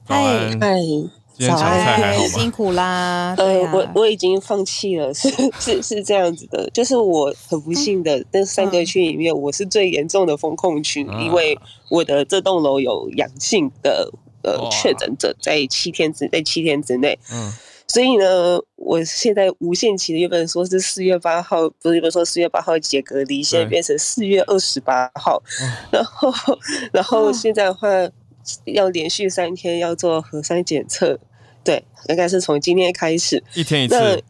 S4: 嗨嗨，今天抢菜还好吗？辛苦啦。呃，我我已经放弃了，是是是这样子的，就是我很不幸的，那三个区里面，我是最严重的风控区，因为我的这栋楼有阳性的。呃，确诊者在七天之在七天之内，嗯，所以呢，我现在无限期的原本说是四月八号，不是原本说四月八号解隔离，现在变成四月二十八号，然后，然后现在的话要连续三天要做核酸检测，对，应该是从今天开始，一天一次，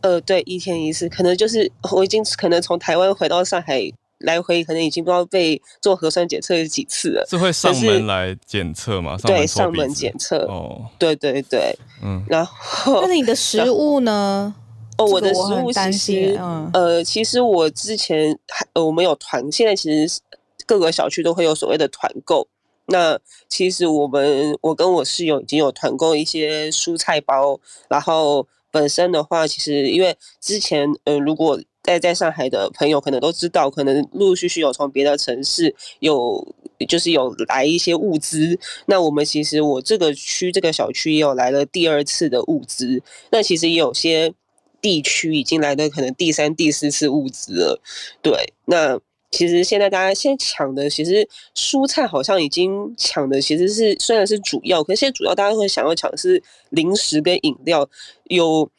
S4: 呃，对，一天一次，可能就是我已经可能从台湾回到上海。来回可能已经不知道被做核酸检测有几次了，是会上门来检测吗？对，上门检测。哦，对对对，嗯。然后，那你的食物呢？哦，我的食物其实，嗯、呃，其实我之前还呃我们有团，现在其实各个小区都会有所谓的团购。那其实我们我跟我室友已经有团购一些蔬菜包，然后本身的话，其实因为之前呃如果。在在上海的朋友可能都知道，可能陆陆续续有从别的城市有，就是有来一些物资。那我们其实我这个区这个小区也有来了第二次的物资。那其实也有些地区已经来的可能第三、第四次物资了。对，那其实现在大家现在抢的，其实蔬菜好像已经抢的其实是虽然是主要，可是现在主要大家会想要抢的是零食跟饮料有。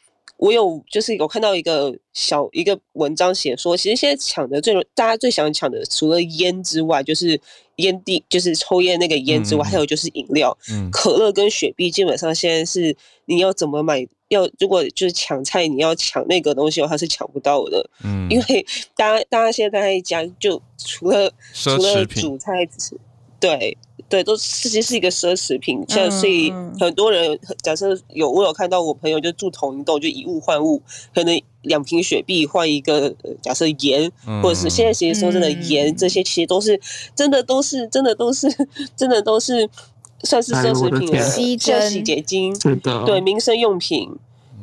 S4: 我有就是有看到一个小一个文章写说，其实现在抢的最大家最想抢的，除了烟之外，就是烟蒂，就是抽烟那个烟之外，嗯、还有就是饮料，嗯、可乐跟雪碧，基本上现在是你要怎么买，要如果就是抢菜，你要抢那个东西的话是抢不到的，嗯，因为大家大家现在在家就除了除了煮菜，对。对，都其实是一个奢侈品，像所以很多人假设有我有看到我朋友就住同一栋，就以物换物，可能两瓶雪碧换一个假设盐，或者是现在其实说真的盐这些其实都是真的都是真的都是 真的都是算是奢侈品了，洗洁精，对民生用品，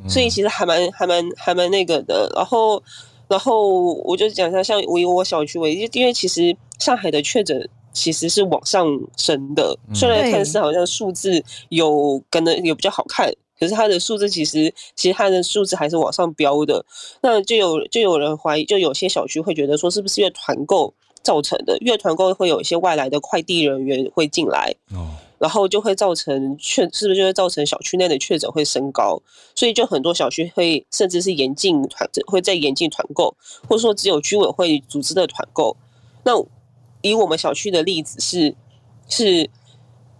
S4: 所以其实还蛮还蛮还蛮那个的。然后然后我就讲一下，像我以我小区为例，因为其实上海的确诊。其实是往上升的，虽然看似好像数字有可能有比较好看，可是它的数字其实其实它的数字还是往上飙的。那就有就有人怀疑，就有些小区会觉得说，是不是因为团购造成的？因为团购会有一些外来的快递人员会进来，然后就会造成确是不是就会造成小区内的确诊会升高？所以就很多小区会甚至是严禁团，会在严禁团购，或者说只有居委会组织的团购。那以我们小区的例子是，是，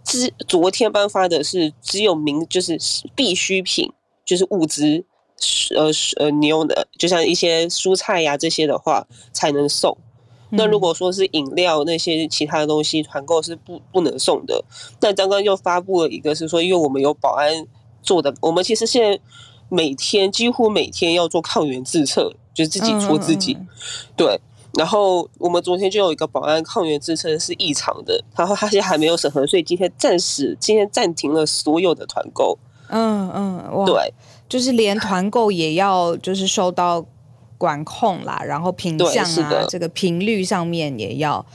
S4: 只昨天颁发的是只有名就是必需品，就是物资呃呃牛的，就像一些蔬菜呀、啊、这些的话才能送。那如果说是饮料那些其他的东西团购是不不能送的。那刚刚又发布了一个是说，因为我们有保安做的，我们其实现在每天几乎每天要做抗原自测，就是自己戳自己，对。然后我们昨天就有一个保安抗原自称是异常的，然后他现在还没有审核，所以今天暂时今天暂停了所有的团购。
S2: 嗯嗯，哇，对，就是连团购也要就是受到管控啦，然后品相啊，这个频率上面也要。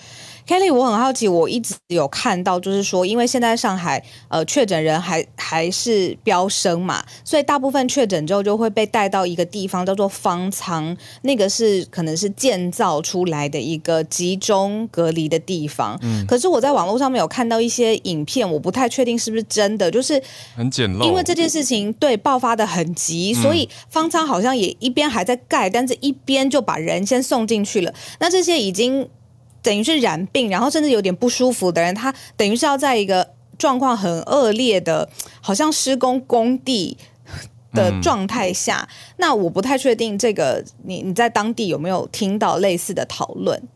S2: Kelly，我很好奇，我一直有看到，就是说，因为现在上海呃确诊人还还是飙升嘛，所以大部分确诊之后就会被带到一个地方叫做方舱，那个是可能是建造出来的一个集中隔离的地方。嗯，可是我在网络上面有看到一些影片，我不太确定是不是真的，就是
S1: 很简陋，
S2: 因为这件事情对爆发的很急，所以方舱好像也一边还在盖，但是一边就把人先送进去了。那这些已经。等于是染病，然后甚至有点不舒服的人，他等于是要在一个状况很恶劣的，好像施工工地的状态下。嗯、那我不太确定这个，你你在当地有没有听到类似的讨论？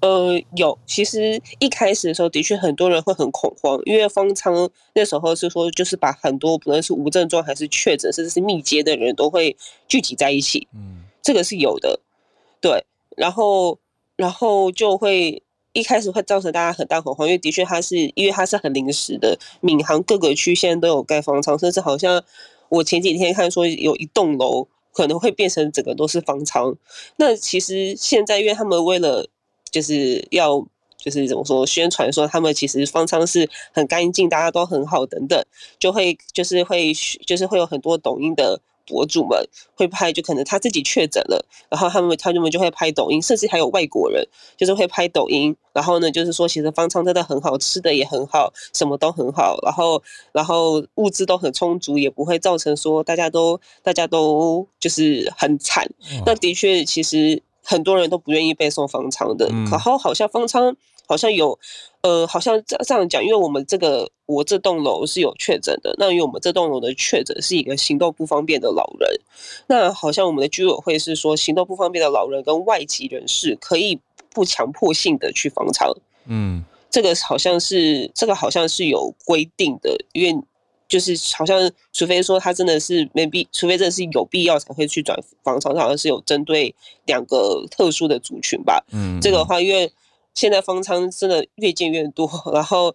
S4: 呃，有。其实一开始的时候，的确很多人会很恐慌，因为方舱那时候是说，就是把很多不论是无症状还是确诊，甚至是密接的人都会聚集在一起。嗯，这个是有的。对，然后。然后就会一开始会造成大家很大恐慌，因为的确它是因为它是很临时的，闵行各个区现在都有盖方舱，甚至好像我前几天看说有一栋楼可能会变成整个都是方舱。那其实现在因为他们为了就是要就是怎么说宣传说他们其实方舱是很干净，大家都很好等等，就会就是会就是会有很多抖音的。博主们会拍，就可能他自己确诊了，然后他们他们就会拍抖音，甚至还有外国人，就是会拍抖音，然后呢，就是说其实方舱真的很好，吃的也很好，什么都很好，然后然后物资都很充足，也不会造成说大家都大家都就是很惨。那的确，其实很多人都不愿意背送方舱的，然后好像方舱。好像有，呃，好像这这样讲，因为我们这个我这栋楼是有确诊的，那因为我们这栋楼的确诊是一个行动不方便的老人，那好像我们的居委会是说，行动不方便的老人跟外籍人士可以不强迫性的去方舱，嗯，这个好像是这个好像是有规定的，因为就是好像除非说他真的是没必，除非真的是有必要才会去转方舱，好像是有针对两个特殊的族群吧，嗯，这个的话因为。现在方舱真的越建越多，然后，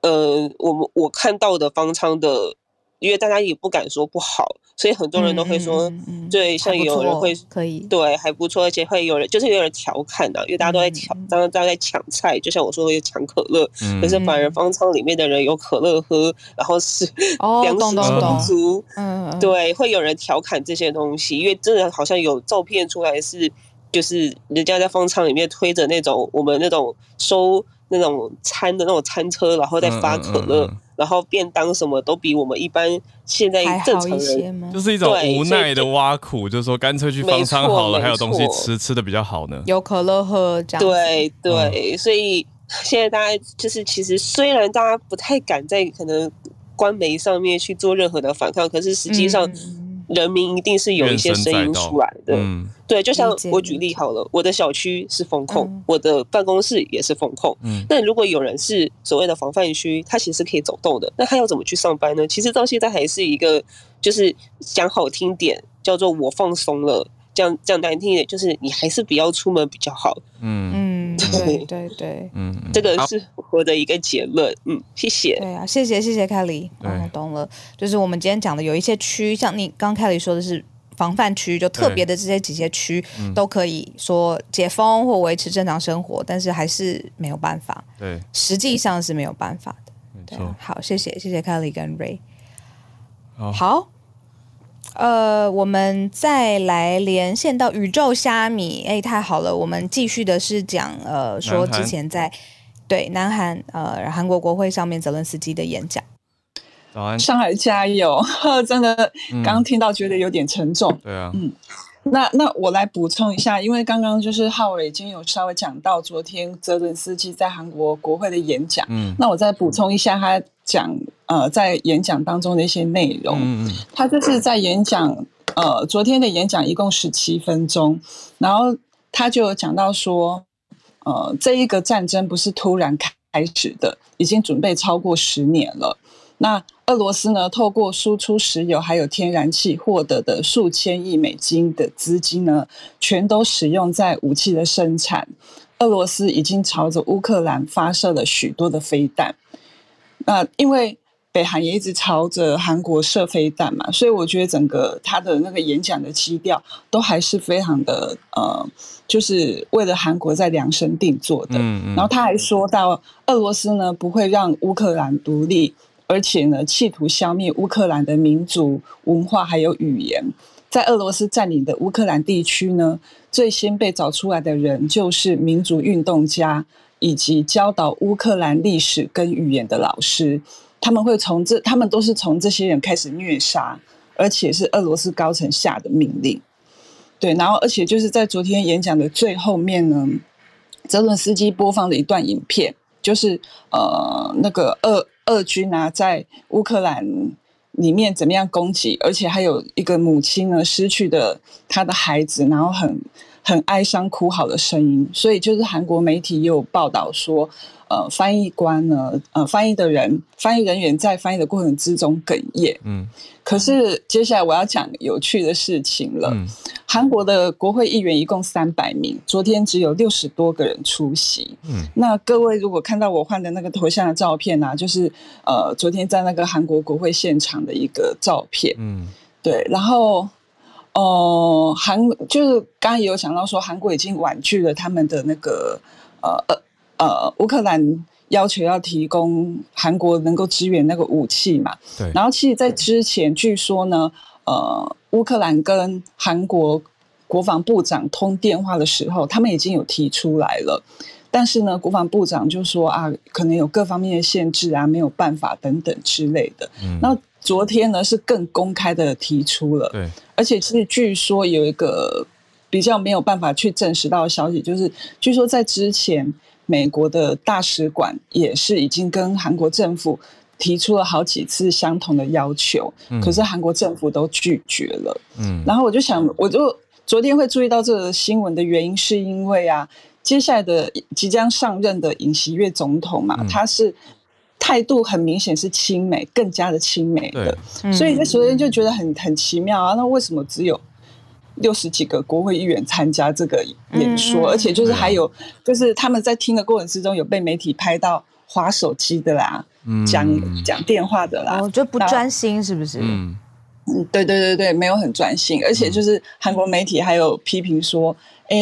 S4: 呃，我们我看到的方舱的，因为大家也不敢说不好，所以很多人都会说，嗯嗯、对，像有人会
S2: 可以，
S4: 对，还不错，而且会有人就是有人调侃的，因为大家都在抢，当然大家在抢菜，就像我说有抢可乐，可、嗯、是反而方舱里面的人有可乐喝，然后是粮食充足，嗯，对，会有人调侃这些东西，因为真的好像有照片出来是。就是人家在方舱里面推着那种我们那种收那种餐的那种餐车，然后再发可乐，嗯嗯嗯、然后便当什么都比我们一般现在正常人
S1: 就是一种无奈的挖苦，就是说干脆去方舱好了，还有东西吃，吃的比较好呢。
S2: 有可乐喝，这样
S4: 对对，所以现在大家就是其实虽然大家不太敢在可能官媒上面去做任何的反抗，可是实际上。嗯人民一定是有一些声音出来的，嗯、对，就像我举例好了，我的小区是风控，嗯、我的办公室也是风控。嗯，那如果有人是所谓的防范区，他其实可以走动的，那他要怎么去上班呢？其实到现在还是一个，就是讲好听点，叫做我放松了。讲讲难听一点，就是你还是不要出门比较好。嗯
S2: 嗯，对对对，
S4: 嗯，这个是我的一个结论。嗯，谢谢。
S2: 对啊，谢谢谢谢凯莉。嗯，懂了。就是我们今天讲的有一些区，像你刚凯莉说的是防范区，就特别的这些几些区都可以说解封或维持正常生活，但是还是没有办法。
S1: 对，
S2: 实际上是没有办法的。
S1: 没错。
S2: 好，谢谢谢谢凯莉跟 Ray。好。呃，我们再来连线到宇宙虾米，哎，太好了！我们继续的是讲，呃，说之前在南对南韩呃韩国国会上面泽伦斯基的演讲。
S1: 早安，
S5: 上海加油！真的，刚刚听到觉得有点沉重。
S1: 对啊，
S5: 嗯，那那我来补充一下，因为刚刚就是浩尔已经有稍微讲到昨天泽伦斯基在韩国国会的演讲，嗯，那我再补充一下他讲。呃，在演讲当中的一些内容，嗯嗯，他就是在演讲呃，昨天的演讲一共十七分钟，然后他就有讲到说，呃，这一个战争不是突然开始的，已经准备超过十年了。那俄罗斯呢，透过输出石油还有天然气获得的数千亿美金的资金呢，全都使用在武器的生产。俄罗斯已经朝着乌克兰发射了许多的飞弹。那因为北韩也一直朝着韩国射飞弹嘛，所以我觉得整个他的那个演讲的基调都还是非常的呃，就是为了韩国在量身定做的。嗯嗯。然后他还说到，俄罗斯呢不会让乌克兰独立。而且呢，企图消灭乌克兰的民族文化还有语言，在俄罗斯占领的乌克兰地区呢，最先被找出来的人就是民族运动家以及教导乌克兰历史跟语言的老师。他们会从这，他们都是从这些人开始虐杀，而且是俄罗斯高层下的命令。对，然后而且就是在昨天演讲的最后面呢，泽伦斯基播放了一段影片，就是呃那个俄。俄军啊，在乌克兰里面怎么样攻击？而且还有一个母亲呢，失去的她的孩子，然后很很哀伤哭嚎的声音。所以就是韩国媒体也有报道说。呃，翻译官呢？呃，翻译的人，翻译人员在翻译的过程之中哽咽。嗯，可是接下来我要讲有趣的事情了。嗯，韩国的国会议员一共三百名，昨天只有六十多个人出席。嗯，那各位如果看到我换的那个头像的照片啊，就是呃，昨天在那个韩国国会现场的一个照片。嗯，对，然后哦，韩、呃、就是刚刚也有讲到说，韩国已经婉拒了他们的那个呃。呃，乌克兰要求要提供韩国能够支援那个武器嘛？对。然后其实，在之前，据说呢，呃，乌克兰跟韩国国防部长通电话的时候，他们已经有提出来了，但是呢，国防部长就说啊，可能有各方面的限制啊，没有办法等等之类的。嗯。那昨天呢，是更公开的提出了，对。而且，是据说有一个比较没有办法去证实到的消息，就是据说在之前。美国的大使馆也是已经跟韩国政府提出了好几次相同的要求，嗯、可是韩国政府都拒绝了。嗯，然后我就想，我就昨天会注意到这个新闻的原因，是因为啊，接下来的即将上任的尹锡悦总统嘛，嗯、他是态度很明显是亲美，更加的亲美的，所以在昨天就觉得很很奇妙啊，那为什么只有？六十几个国会议员参加这个演说，嗯、而且就是还有，就是他们在听的过程之中有被媒体拍到划手机的啦，讲讲、嗯、电话的啦，
S2: 我觉得不专心是不是？
S5: 嗯，对对对对，没有很专心，而且就是韩国媒体还有批评说，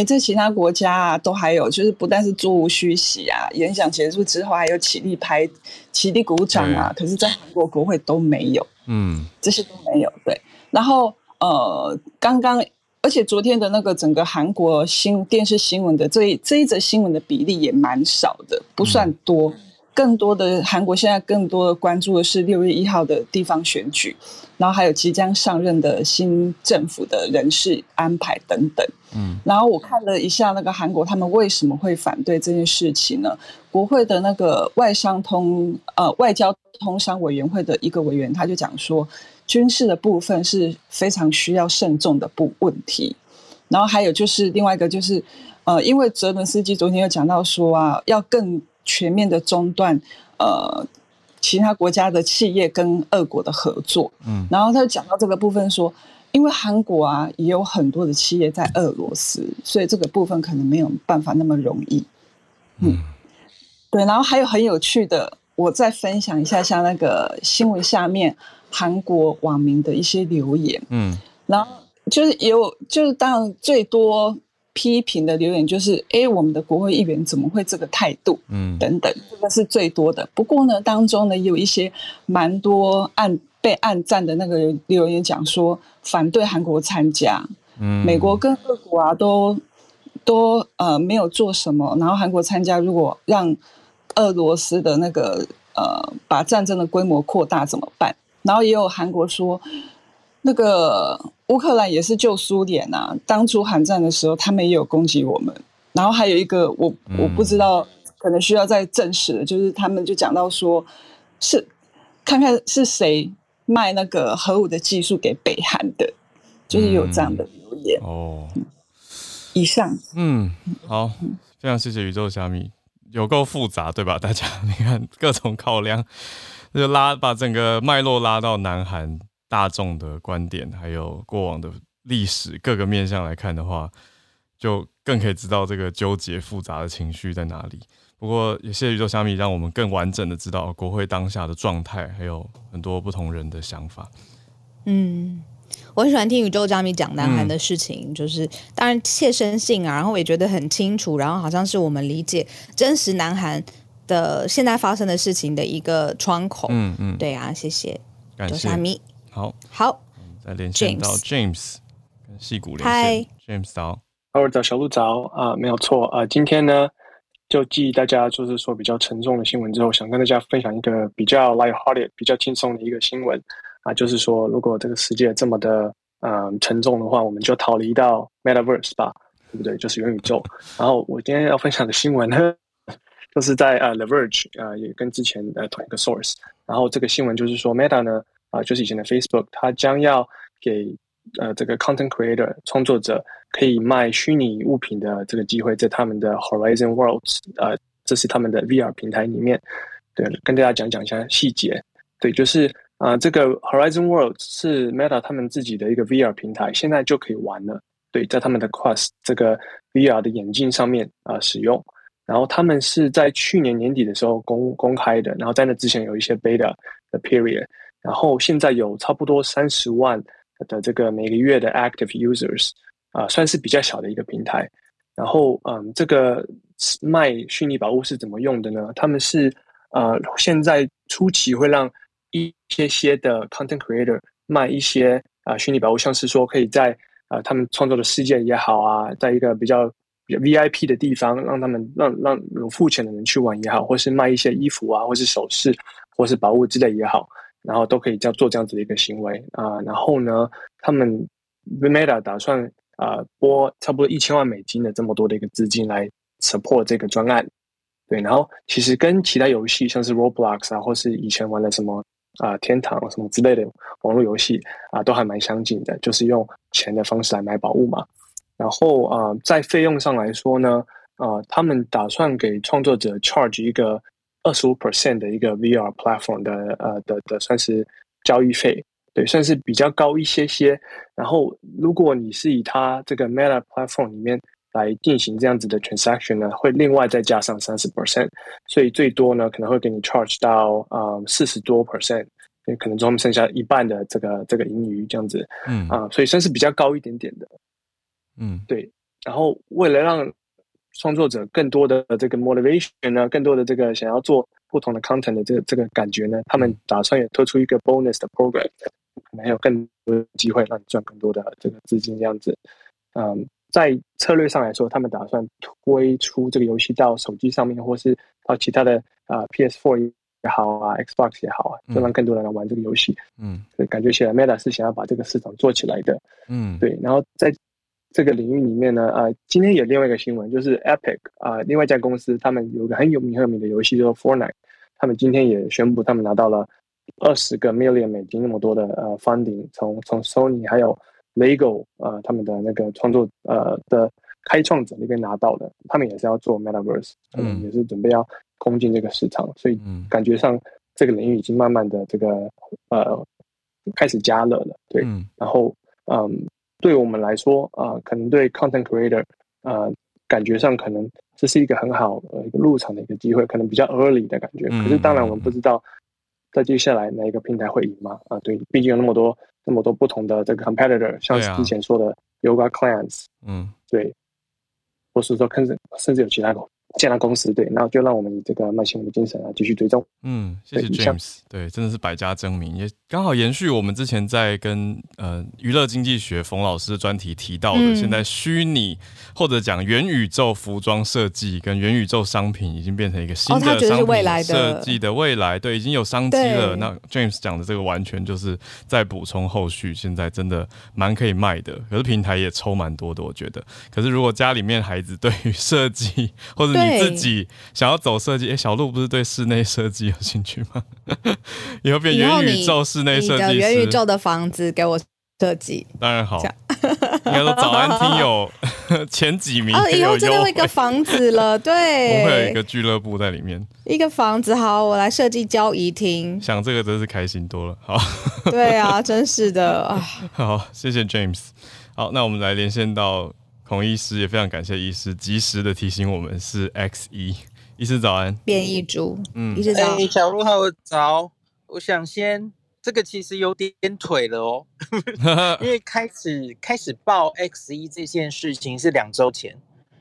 S5: 在其他国家啊，都还有，就是不但是座无虚席啊，演讲结束之后还有起立拍、起立鼓掌啊，可是，在韩国国会都没有，嗯，这些都没有。对，然后呃，刚刚。而且昨天的那个整个韩国新电视新闻的这一这一则新闻的比例也蛮少的，不算多。更多的韩国现在更多的关注的是六月一号的地方选举，然后还有即将上任的新政府的人事安排等等。嗯，然后我看了一下那个韩国他们为什么会反对这件事情呢？国会的那个外商通呃外交通商委员会的一个委员他就讲说。军事的部分是非常需要慎重的不问题，然后还有就是另外一个就是，呃，因为泽伦斯基昨天有讲到说啊，要更全面的中断呃其他国家的企业跟俄国的合作，嗯，然后他就讲到这个部分说，因为韩国啊也有很多的企业在俄罗斯，所以这个部分可能没有办法那么容易，嗯，对，然后还有很有趣的，我再分享一下，像那个新闻下面。韩国网民的一些留言，嗯，然后就是有，就是当然最多批评的留言就是，哎、欸，我们的国会议员怎么会这个态度，嗯，等等，这个是最多的。不过呢，当中呢也有一些蛮多按被暗赞的那个留言讲说，反对韩国参加，嗯，美国跟俄国啊都都呃没有做什么，然后韩国参加，如果让俄罗斯的那个呃把战争的规模扩大怎么办？然后也有韩国说，那个乌克兰也是旧苏联啊，当初韩战的时候，他们也有攻击我们。然后还有一个我我不知道，可能需要再证实的，就是他们就讲到说，是看看是谁卖那个核武的技术给北韩的。就是有这样的留言、嗯、哦。以上，
S1: 嗯，好，非常谢谢宇宙虾米，有够复杂对吧？大家你看各种考量，就拉把整个脉络拉到南韩大众的观点，还有过往的历史各个面向来看的话，就更可以知道这个纠结复杂的情绪在哪里。不过也谢谢宇宙虾米，让我们更完整的知道国会当下的状态，还有很多不同人的想法。
S2: 嗯，我很喜欢听宇宙虾米讲南韩的事情，嗯、就是当然切身性啊，然后也觉得很清楚，然后好像是我们理解真实南韩的现在发生的事情的一个窗口。嗯嗯，对啊，谢谢宇宙虾米。
S1: 好，
S2: 好，
S1: 再连线到 James 跟戏骨连线。James 早，
S6: 哈喽早，小鹿早啊，没有错啊，今天呢。就继大家就是说比较沉重的新闻之后，想跟大家分享一个比较 light-hearted、比较轻松的一个新闻啊，就是说如果这个世界这么的嗯、呃、沉重的话，我们就逃离到 Metaverse 吧，对不对？就是元宇宙。然后我今天要分享的新闻呢，就是在呃 The Verge 啊、呃，也跟之前的同一个 source。然后这个新闻就是说 Meta 呢啊、就是以前的 Facebook，它将要给呃这个 content creator 创作者。可以卖虚拟物品的这个机会，在他们的 Horizon Worlds，呃，这是他们的 VR 平台里面，对，跟大家讲讲一下细节。对，就是啊、这个 Horizon Worlds 是 Meta 他们自己的一个 VR 平台，现在就可以玩了。对，在他们的 Quest 这个 VR 的眼镜上面啊、使用。然后他们是在去年年底的时候公公开的，然后在那之前有一些 Beta 的 Period，然后现在有差不多三十万的这个每个月的 Active Users。啊、算是比较小的一个平台。然后，嗯，这个卖虚拟宝物是怎么用的呢？他们是呃，现在初期会让一些些的 content creator 卖一些啊、虚拟宝物，像是说可以在啊、他们创作的世界也好啊，在一个比较 VIP 的地方，让他们让让有付钱的人去玩也好，或是卖一些衣服啊，或是首饰，或是宝物之类也好，然后都可以叫做这样子的一个行为啊、然后呢，他们 Meta 打算。啊，拨差不多一千万美金的这么多的一个资金来 support 这个专案，对，然后其实跟其他游戏像是 Roblox 啊，或是以前玩的什么啊天堂什么之类的网络游戏啊，都还蛮相近的，就是用钱的方式来买宝物嘛。然后啊，在费用上来说呢，啊，他们打算给创作者 charge 一个二十五 percent 的一个 VR platform 的呃的的，算是交易费。对，算是比较高一些些。然后，如果你是以它这个 Meta Platform 里面来进行这样子的 transaction 呢，会另外再加上三十 percent，所以最多呢可能会给你 charge 到啊四十多 percent，可能中剩下一半的这个这个盈余这样子。嗯啊，所以算是比较高一点点的。嗯，对。然后，为了让创作者更多的这个 motivation 呢，更多的这个想要做不同的 content 的这个这个感觉呢，他们打算也推出一个 bonus 的 program。可能还有更多的机会让你赚更多的这个资金，这样子。嗯，在策略上来说，他们打算推出这个游戏到手机上面，或是到其他的啊、呃、PS4 也好啊，Xbox 也好啊，就让更多人来玩这个游戏。嗯，感觉起来，Meta 是想要把这个市场做起来的。嗯，对。然后在这个领域里面呢，啊、呃，今天有另外一个新闻，就是 Epic 啊、呃，另外一家公司，他们有一个很有名很有名的游戏叫做 Fortnite，他们今天也宣布，他们拿到了。二十个 million 美金那么多的呃 funding，从从 Sony 还有 Lego 呃他们的那个创作呃的开创者那边拿到的，他们也是要做 Metaverse，嗯，也是准备要攻进这个市场，所以感觉上这个领域已经慢慢的这个呃开始加热了，对，嗯、然后嗯对我们来说啊、呃，可能对 content creator 呃感觉上可能这是一个很好的一个入场的一个机会，可能比较 early 的感觉，可是当然我们不知道。在接下来哪一个平台会赢嘛？啊，对，毕竟有那么多那么多不同的这个 competitor，像是之前说的 Yoga Clans，嗯，对，或是说甚至甚至有其他的。建了公司，对，然后就让我们以这个卖新闻的精神啊，继续追踪。嗯，谢谢 James，
S1: 对，真的是百家争鸣，也刚好延续我们之前在跟呃娱乐经济学冯老师的专题提到的，嗯、现在虚拟或者讲元宇宙服装设计跟元宇宙商品已经变成一个新的商品设计的未来，对，已经有商机了。那 James 讲的这个完全就是在补充后续，现在真的蛮可以卖的，可是平台也抽蛮多的，我觉得。可是如果家里面孩子对于设计 或者你自己想要走设计，哎、欸，小鹿不是对室内设计有兴趣吗？以后变元宇宙室内设计师，
S2: 元宇宙的房子给我设计。
S1: 当然好，应该说早安听友 前几名哦，
S2: 以后真的有一个房子了，对，
S1: 我会有一个俱乐部在里面，
S2: 一个房子好，我来设计交谊厅，
S1: 想这个真是开心多了，好，
S2: 对啊，真是的啊，
S1: 好，谢谢 James，好，那我们来连线到孔医师，也非常感谢医师及时的提醒我们是 X 一医师早安，
S2: 变异株，
S7: 嗯，医师早，欸、小鹿好早，我想先。这个其实有点腿了哦，因为开始开始报 X 一这件事情是两周前，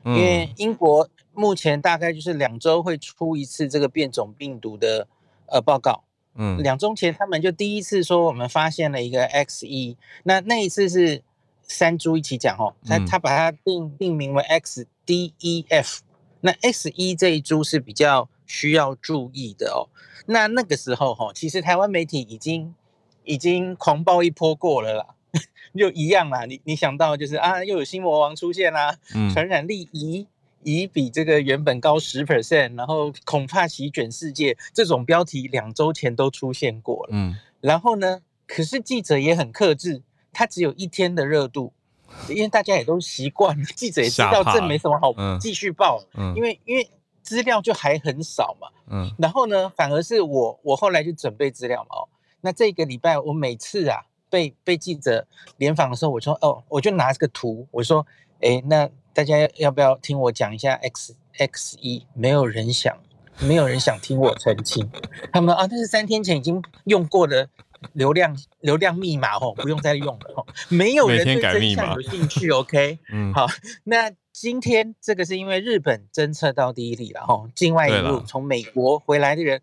S7: 因为英国目前大概就是两周会出一次这个变种病毒的呃报告，嗯，两周前他们就第一次说我们发现了一个 X 一那那一次是三株一起讲哦，他他把它定定名为 XDEF，那 XE 这一株是比较需要注意的哦。那那个时候哈，其实台湾媒体已经已经狂暴一波过了啦，就一样啦。你你想到就是啊，又有新魔王出现啦，嗯，传染力疑疑比这个原本高十 percent，然后恐怕席卷世界，这种标题两周前都出现过了。嗯，然后呢，可是记者也很克制，他只有一天的热度，因为大家也都习惯了，记者也知道这没什么好继续报，嗯，因为因为。资料就还很少嘛，嗯，然后呢，反而是我我后来就准备资料嘛，哦，那这个礼拜我每次啊被被记者联访的时候，我说哦，我就拿这个图，我说，哎，那大家要不要听我讲一下 X X 一没有人想，没有人想听我澄清，他们啊，那是三天前已经用过的流量流量密码哦，不用再用了哦，没有人对真相有兴趣，OK，嗯，好，那。今天这个是因为日本侦测到第一例了哦，境外一路从美国回来的人，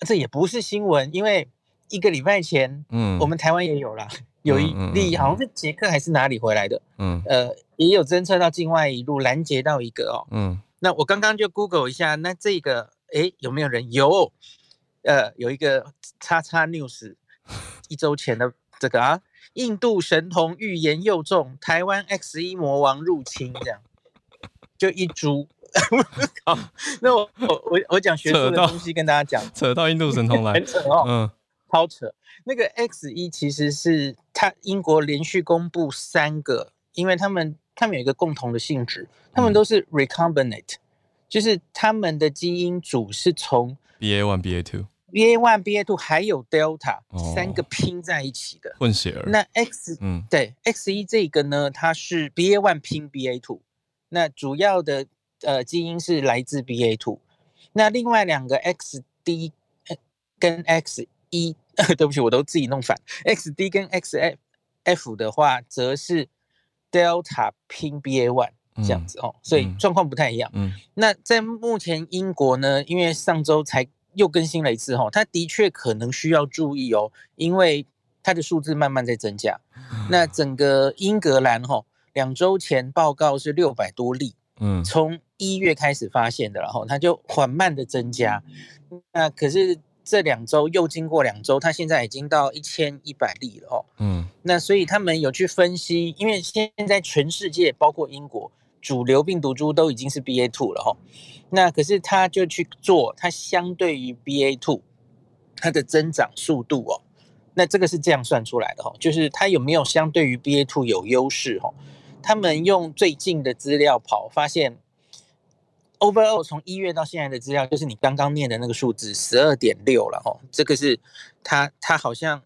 S7: 这也不是新闻，因为一个礼拜前，嗯，我们台湾也有了，有一例好像是捷克还是哪里回来的，嗯，呃，也有侦测到境外一路拦截到一个哦，嗯，那我刚刚就 Google 一下，那这个哎有没有人？有？呃，有一个叉叉 News 一周前的这个啊，印度神童预言又中，台湾 X 一魔王入侵这样。就一株，好 那我我我我讲学术的东西跟大家讲，
S1: 扯到印度神童来，
S7: 很扯哦，嗯，超扯。那个 X 一其实是他英国连续公布三个，因为他们他们有一个共同的性质，他们都是 recombinant，就是他们的基因组是从
S1: BA one BA two
S7: BA one BA two 还有 Delta 三个拼在一起的
S1: 混血儿。
S7: 那 X 嗯对 X 一这个呢，它是 BA one 拼 BA two。那主要的呃基因是来自 BA two 那另外两个 XD 跟 XE，对不起，我都自己弄反，XD 跟 XF F 的话，则是 Delta 拼 BA one 这样子哦，嗯、所以状况不太一样。嗯，那在目前英国呢，因为上周才又更新了一次哦，它的确可能需要注意哦，因为它的数字慢慢在增加。嗯、那整个英格兰哈。两周前报告是六百多例，嗯，从一月开始发现的，然后它就缓慢的增加，那可是这两周又经过两周，它现在已经到一千一百例了哦，嗯，那所以他们有去分析，因为现在全世界包括英国主流病毒株都已经是 BA two 了哈，那可是它就去做，它相对于 BA two 它的增长速度哦，那这个是这样算出来的哈，就是它有没有相对于 BA two 有优势哈？他们用最近的资料跑，发现 overall 从一月到现在的资料，就是你刚刚念的那个数字十二点六了哦，这个是它它好像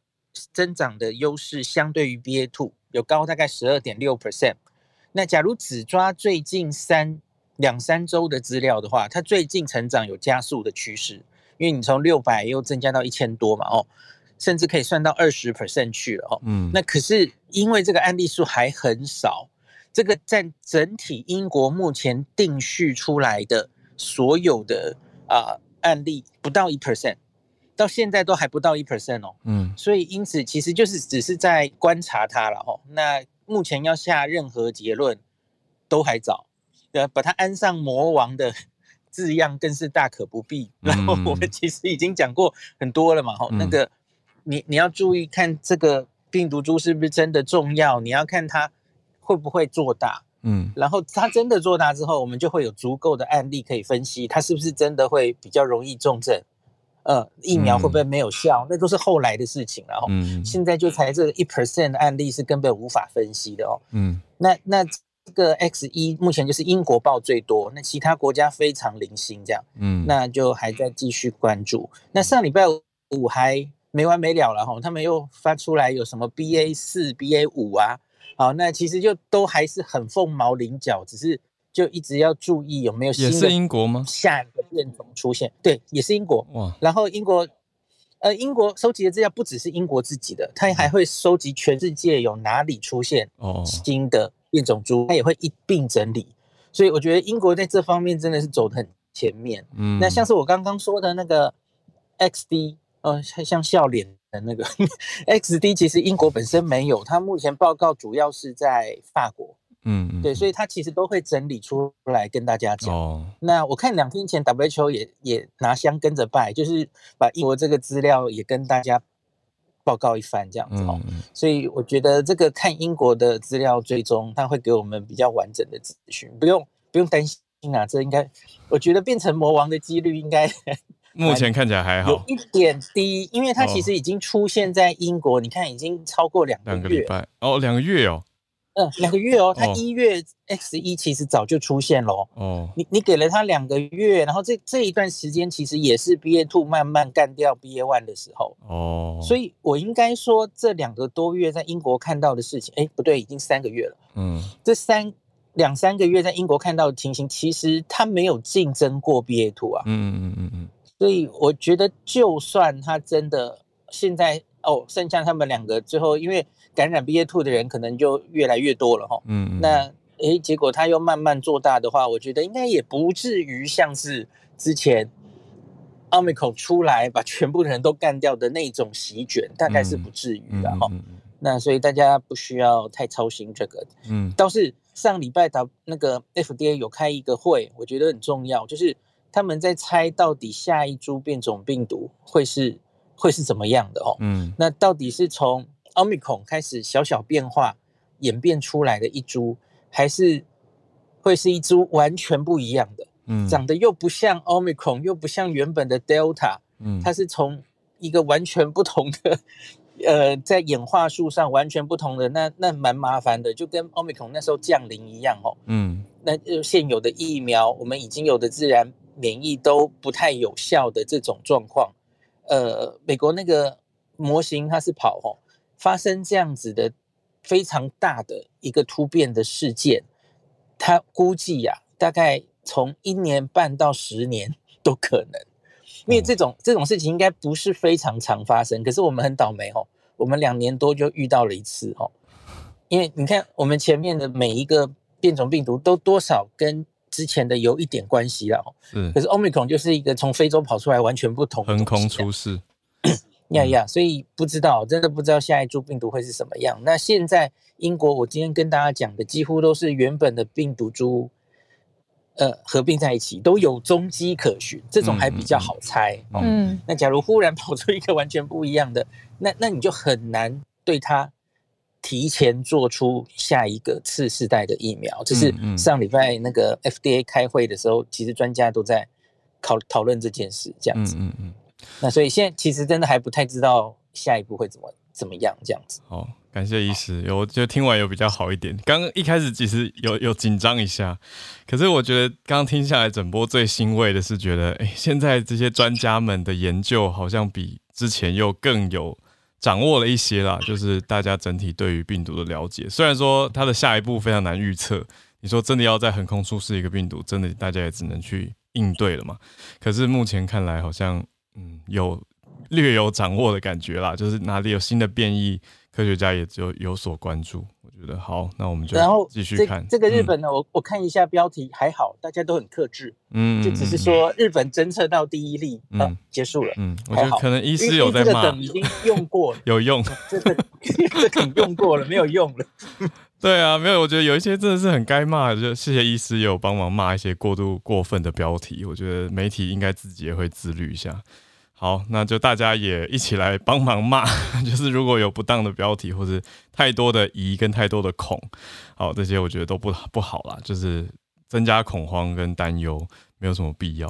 S7: 增长的优势相对于 BA two 有高大概十二点六 percent。那假如只抓最近三两三周的资料的话，它最近成长有加速的趋势，因为你从六百又增加到一千多嘛哦。甚至可以算到二十 percent 去了哦。嗯，那可是因为这个案例数还很少。这个占整体英国目前定序出来的所有的啊、呃、案例不到一 percent，到现在都还不到一 percent 哦。嗯，所以因此其实就是只是在观察它了哦。那目前要下任何结论都还早，呃，把它安上魔王的 字样更是大可不必。然后我们其实已经讲过很多了嘛，吼、嗯，那个你你要注意看这个病毒株是不是真的重要，你要看它。会不会做大？嗯，然后它真的做大之后，我们就会有足够的案例可以分析它是不是真的会比较容易重症，呃，疫苗会不会没有效？嗯、那都是后来的事情了。嗯，现在就才这个一 percent 的案例是根本无法分析的哦。嗯，那那这个 X 一目前就是英国报最多，那其他国家非常零星这样。嗯，那就还在继续关注。那上礼拜五还没完没了了哈，他们又发出来有什么 BA 四、BA 五啊？好，那其实就都还是很凤毛麟角，只是。就一直要注意有没有新的，
S1: 也是英国吗？
S7: 下一个变种出现，对，也是英国。哇，然后英国，呃，英国收集的资料不只是英国自己的，它还会收集全世界有哪里出现新的变种株，它也会一并整理。所以我觉得英国在这方面真的是走得很前面。嗯，那像是我刚刚说的那个 XD，呃，像笑脸的那个 XD，其实英国本身没有，它目前报告主要是在法国。嗯，对，所以他其实都会整理出来跟大家讲。哦，那我看两天前 WHO 也也拿香跟着拜，就是把英国这个资料也跟大家报告一番这样子哦。嗯，所以我觉得这个看英国的资料追踪，他会给我们比较完整的资讯，不用不用担心啊。这应该，我觉得变成魔王的几率应该
S1: 目前看起来还好，
S7: 有一点低，因为它其实已经出现在英国，哦，你看已经超过两个月，两个礼拜
S1: 哦，两个月哦。
S7: 嗯，两个月哦，他一月 X 一其实早就出现了哦。你你给了他两个月，然后这这一段时间其实也是 BA two 慢慢干掉 BA one 的时候哦。所以我应该说这两个多月在英国看到的事情，哎，不对，已经三个月了。嗯，这三两三个月在英国看到的情形，其实他没有竞争过 BA two 啊。嗯嗯嗯嗯。所以我觉得，就算他真的现在哦，剩下他们两个最后因为。感染 BA two 的人可能就越来越多了哈，嗯，那诶，结果他又慢慢做大的话，我觉得应该也不至于像是之前 Omicron 出来把全部的人都干掉的那种席卷，大概是不至于的哈。那所以大家不需要太操心这个，嗯，倒是上礼拜的那个 FDA 有开一个会，我觉得很重要，就是他们在猜到底下一株变种病毒会是会是怎么样的哦，嗯，那到底是从 Omicron 开始小小变化演变出来的一株，还是会是一株完全不一样的？嗯，长得又不像 Omicron，又不像原本的 Delta，嗯，它是从一个完全不同的，呃，在演化树上完全不同的，那那蛮麻烦的，就跟 Omicron 那时候降临一样哦。嗯，那就现有的疫苗，我们已经有的自然免疫都不太有效的这种状况，呃，美国那个模型它是跑哦。发生这样子的非常大的一个突变的事件，它估计呀、啊，大概从一年半到十年都可能，因为这种这种事情应该不是非常常发生。可是我们很倒霉哦，我们两年多就遇到了一次哦。因为你看，我们前面的每一个变种病毒都多少跟之前的有一点关系了可是 Omicron 就是一个从非洲跑出来完全不同的，横
S1: 空出世。
S7: 呀呀，所以不知道，真的不知道下一株病毒会是什么样。那现在英国，我今天跟大家讲的几乎都是原本的病毒株，呃，合并在一起，都有踪迹可循，这种还比较好猜。嗯，嗯，那假如忽然跑出一个完全不一样的，那那你就很难对它提前做出下一个次世代的疫苗。这是上礼拜那个 FDA 开会的时候，其实专家都在讨讨论这件事，这样子。嗯嗯。嗯那所以现在其实真的还不太知道下一步会怎么怎么样这样子。
S1: 好，感谢医师，有就听完有比较好一点。刚刚一开始其实有有紧张一下，可是我觉得刚刚听下来整波最欣慰的是觉得，哎，现在这些专家们的研究好像比之前又更有掌握了一些啦。就是大家整体对于病毒的了解，虽然说它的下一步非常难预测。你说真的要在横空出世一个病毒，真的大家也只能去应对了嘛。可是目前看来好像。嗯，有略有掌握的感觉啦，就是哪里有新的变异，科学家也就有所关注。我觉得好，那我们就继续看
S7: 这，这个日本呢。嗯、我我看一下标题，还好，大家都很克制，嗯，就只是说日本侦测到第一例，嗯，啊、结束了，嗯，
S1: 我觉得可能医师有在骂，
S7: 这个梗已经用过了，
S1: 有用，
S7: 这个这梗用过了，没有用了。
S1: 对啊，没有，我觉得有一些真的是很该骂的，就谢谢医师也有帮忙骂一些过度过分的标题。我觉得媒体应该自己也会自律一下。好，那就大家也一起来帮忙骂，就是如果有不当的标题或者太多的疑跟太多的恐，好，这些我觉得都不不好啦，就是增加恐慌跟担忧，没有什么必要。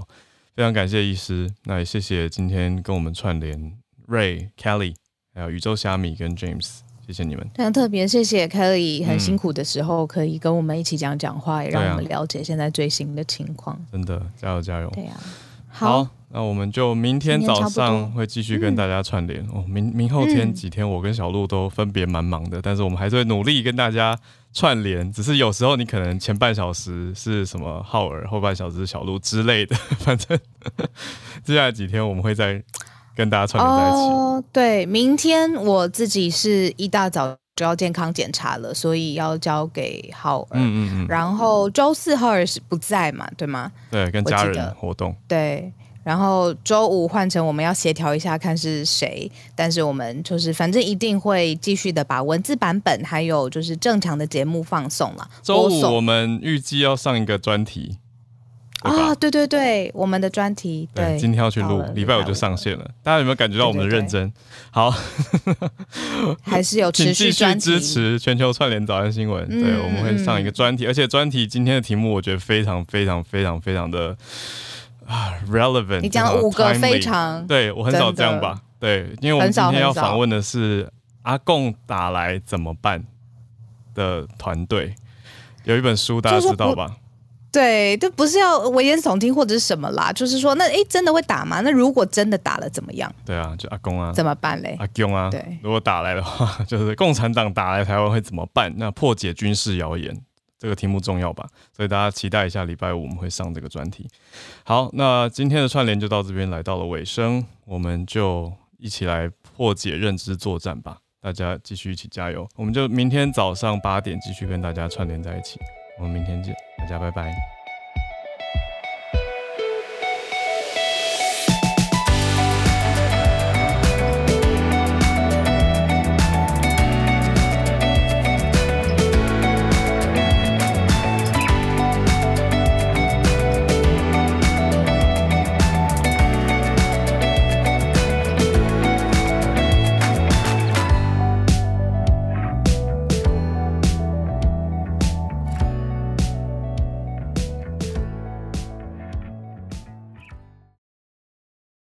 S1: 非非常感谢医师，那也谢谢今天跟我们串联 Ray、Kelly，还有宇宙虾米跟 James，谢谢你们。
S2: 非常特别，谢谢 Kelly，很辛苦的时候可以跟我们一起讲讲话，嗯、也让我们了解现在最新的情况。
S1: 真的，加油加油！
S2: 对呀、啊，
S1: 好。好那我们就明天早上会继续跟大家串联哦。明明后天几天，我跟小鹿都分别蛮忙的，嗯，但是我们还是会努力跟大家串联。只是有时候你可能前半小时是什么浩尔，后半小时是小鹿之类的。反正 接下来几天我们会再跟大家串联在一起。
S2: 哦，对，明天我自己是一大早就要健康检查了，所以要交给浩尔。嗯嗯嗯。然后周四浩尔是不在嘛？对吗？
S1: 对，跟家人活动。
S2: 对。然后周五换成我们要协调一下，看是谁。但是我们就是反正一定会继续的把文字版本还有就是正常的节目放送了。
S1: 周五我们预计要上一个专题
S2: 啊，对对对，我们的专题对，
S1: 对，今天要去录，礼拜五就上线了。大家有没有感觉到我们的认真？对对对好，
S2: 还是有持续专题
S1: 支持全球串联早安新闻。嗯、对，我们会上一个专题，而且专题今天的题目我觉得非常非常非常非常的。啊，relevant！
S2: 你讲五个非常，
S1: 对我很少这样吧？对，因为我们今天要访问的是阿贡打来怎么办的团队，有一本书大家知道吧？
S2: 对，就不是要危言耸听或者是什么啦，就是说，那哎，真的会打吗？那如果真的打了怎么样？
S1: 对啊，就阿公啊，
S2: 怎么办嘞？
S1: 阿公啊，对，如果打来的话，就是共产党打来台湾会怎么办？那破解军事谣言。这个题目重要吧，所以大家期待一下，礼拜五我们会上这个专题。好，那今天的串联就到这边来到了尾声，我们就一起来破解认知作战吧，大家继续一起加油，我们就明天早上八点继续跟大家串联在一起，我们明天见，大家拜拜。